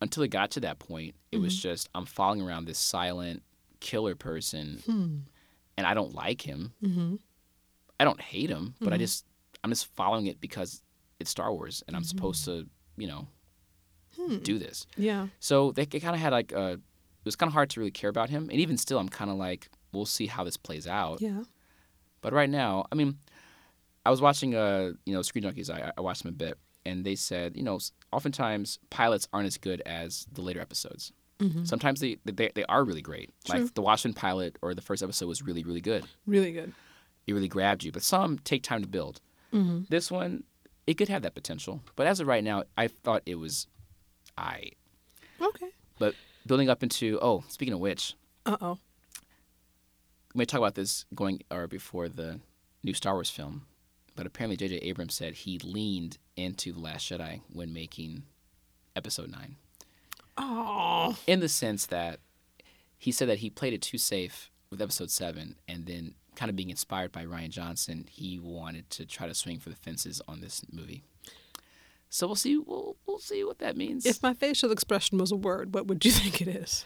Until it got to that point, it was just I'm following around this silent killer person, Hmm. and I don't like him. Mm-hmm. I don't hate him, but I Mhm. just I'm just following it because it's Star Wars, and I'm supposed to, you know, Hmm. do this. Yeah. So they, kind of had like a. It was kind of hard to really care about him, and even still, I'm kind of like, we'll see how this plays out. Yeah. But right now, I mean, I was watching uh you know Screen Junkies. I, I watched them a bit, and they said you know oftentimes pilots aren't as good as the later episodes. Mhm. Sometimes they, they they are really great. True. Like the Watchmen pilot or the first episode was really really good. Really good. It really grabbed you. But some take time to build. Mm-hmm. This one, it could have that potential. But as of right now, I thought it was, I. Okay. But building up into oh, speaking of which, Uh oh. we may talk about this going or before the new Star Wars film, but apparently J.J. Abrams said he leaned into the Last Jedi when making Episode Nine, Oh. in the sense that he said that he played it too safe with Episode Seven, and then kind of being inspired by Rian Johnson, he wanted to try to swing for the fences on this movie. So we'll see. We'll we'll see what that means. If my facial expression was a word, what would you think it is?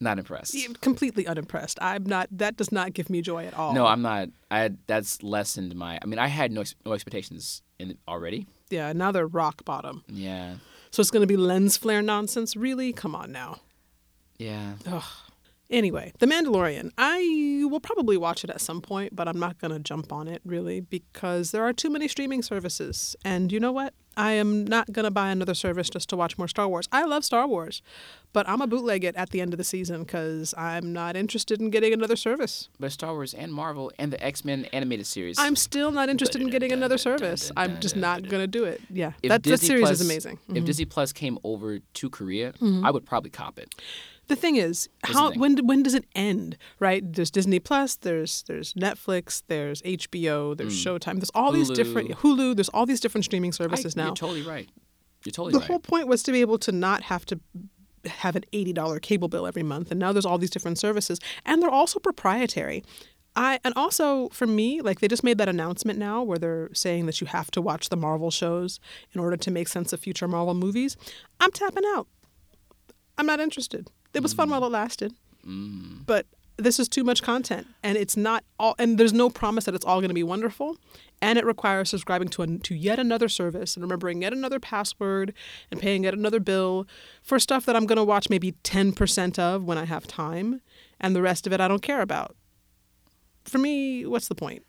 Not impressed. Yeah, Completely unimpressed. I'm not. That does not give me joy at all. No, I'm not. I that's lessened my. I mean, I had no no expectations in already. Yeah. Now they're rock bottom. Yeah, So it's going to be lens flare nonsense. Really? Come on now. yeah. Anyway, The Mandalorian. I will probably watch it at some point, but I'm not going to jump on it really because there are too many streaming services. And you know what? I am not going to buy another service just to watch more Star Wars. I love Star Wars, but I'm a bootleg it at the end of the season because I'm not interested in getting another service. But Star Wars and Marvel and the X Men animated series. I'm still not interested in getting another service. I'm just not going to do it. Yeah, If that, that series Plus- is amazing. Mm-hmm. If Disney Plus came over to Korea, I would probably cop it. The thing is, how when when does it end? Right? There's Disney Plus, there's there's Netflix, there's HBO, there's Showtime. There's all these different Mm. Hulu. Hulu. There's all these different streaming I- services now. You're totally right. You're totally the right. whole point was to be able to not have to have an eighty dollar cable bill every month, and now there's all these different services, and they're also proprietary. I and also for me, like they just made that announcement now where they're saying that you have to watch the Marvel shows in order to make sense of future Marvel movies. I'm tapping out. I'm not interested. It was fun mm. while it lasted, mm. but this is too much content, and it's not all. And there's no promise that it's all going to be wonderful, and it requires subscribing to a, to yet another service and remembering yet another password and paying yet another bill for stuff that I'm going to watch maybe ten percent of when I have time, and the rest of it I don't care about. For me, what's the point?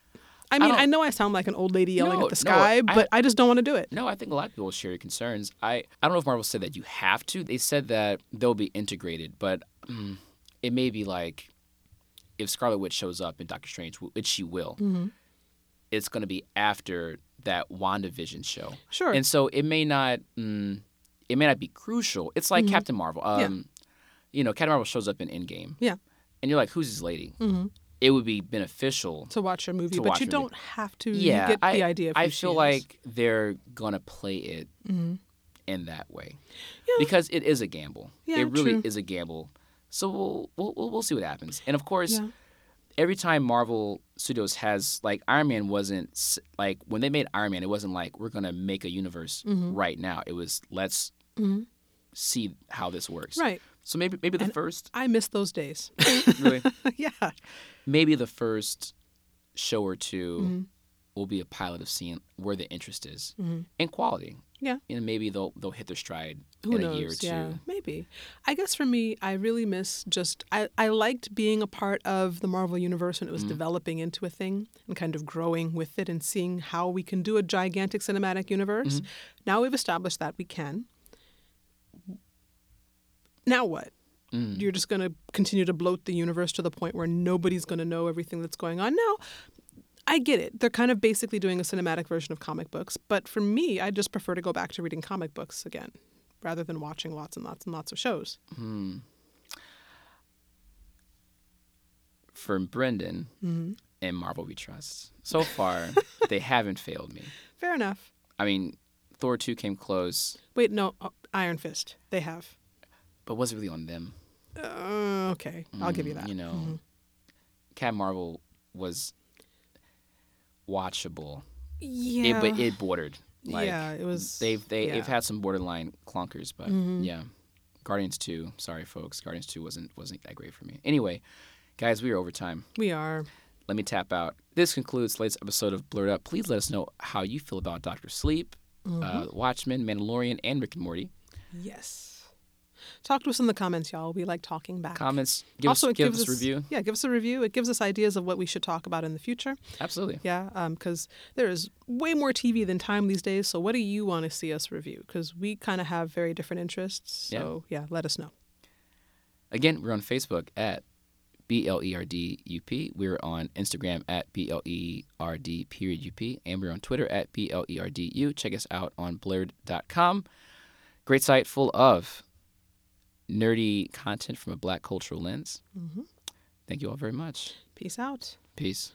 I mean, don't- I, know I sound like an old lady yelling No, at the no, sky, I- but I just don't want to do it. No, I think a lot of people share your concerns. I, I don't know if Marvel said that you have to. They said that they'll be integrated, but mm, it may be like if Scarlet Witch shows up in Doctor Strange, which she will, Mm-hmm. it's going to be after that WandaVision show. Sure. And so it may not, mm, it may not be crucial. It's like Captain Marvel. Mm-hmm. Yeah. Um, You know, Captain Marvel shows up in Endgame, yeah, and you're like, "Who's this lady?" Mhm. It would be beneficial to watch a movie, but you don't have to. yeah, get I, the idea. I feel like they're gonna play it Mhm. in that way Yeah. because it is a gamble. Yeah, it really true. is a gamble. So we'll, we'll we'll see what happens. And of course, Yeah. every time Marvel Studios has like Iron Man wasn't like when they made Iron Man, it wasn't like we're gonna make a universe Mm-hmm. right now. It was let's see how this works. Right. So maybe maybe the And- first I miss those days. really yeah. maybe the first show or 2 Mm-hmm. Will be a pilot of seeing where the interest is and quality. Yeah. And maybe they'll they'll hit their stride Who in knows? a year or two. Yeah, maybe. I guess for me, I really miss just I, I liked being a part of the Marvel universe when it was Mm-hmm. developing into a thing and kind of growing with it and seeing how we can do a gigantic cinematic universe. Mm-hmm. Now we've established that we can. Now what? Mm. You're just going to continue to bloat the universe to the point where nobody's going to know everything that's going on. Now, I get it. They're kind of basically doing a cinematic version of comic books, but for me, I just prefer to go back to reading comic books again rather than watching lots and lots and lots of shows. For Brendan Mm-hmm. and Marvel We Trust. So far, they haven't failed me. Fair enough. I mean, Thor 2 came close, Wait, no, oh, Iron Fist. They have. but was it really on them? Uh, okay, I'll give you Mm, that. You know, Mhm. Cat Marvel was watchable. Yeah. It, but it bordered. Like, yeah, it was. They've they, yeah. Mm-hmm. they've had some borderline clunkers, but yeah. Guardians two, sorry folks, Guardians two wasn't wasn't that great for me. Anyway, guys, we are over time. We are. Let me tap out. This concludes latest episode of Blerd Up. Please let us know how you feel about Doctor Sleep, Mm-hmm. uh, Watchmen, Mandalorian, and Rick and Morty. Yes. Talk to us in the comments, y'all. We like talking back. Comments. Give also, us, it give gives us a review. Yeah, give us a review. It gives us ideas of what we should talk about in the future. Absolutely. Yeah, um, because there is way more TV than time these days. So, what do you want to see us review? Because we kind of have very different interests. So, yeah. let us know. Again, we're on Facebook at B L E R D U P. We're on Instagram at B L E R D period U P. And we're on Twitter at B L E R D U. Check us out on blerd.com. Great site full of nerdy content from a black cultural lens. Mm-hmm. Thank you all very much. Peace out. Peace.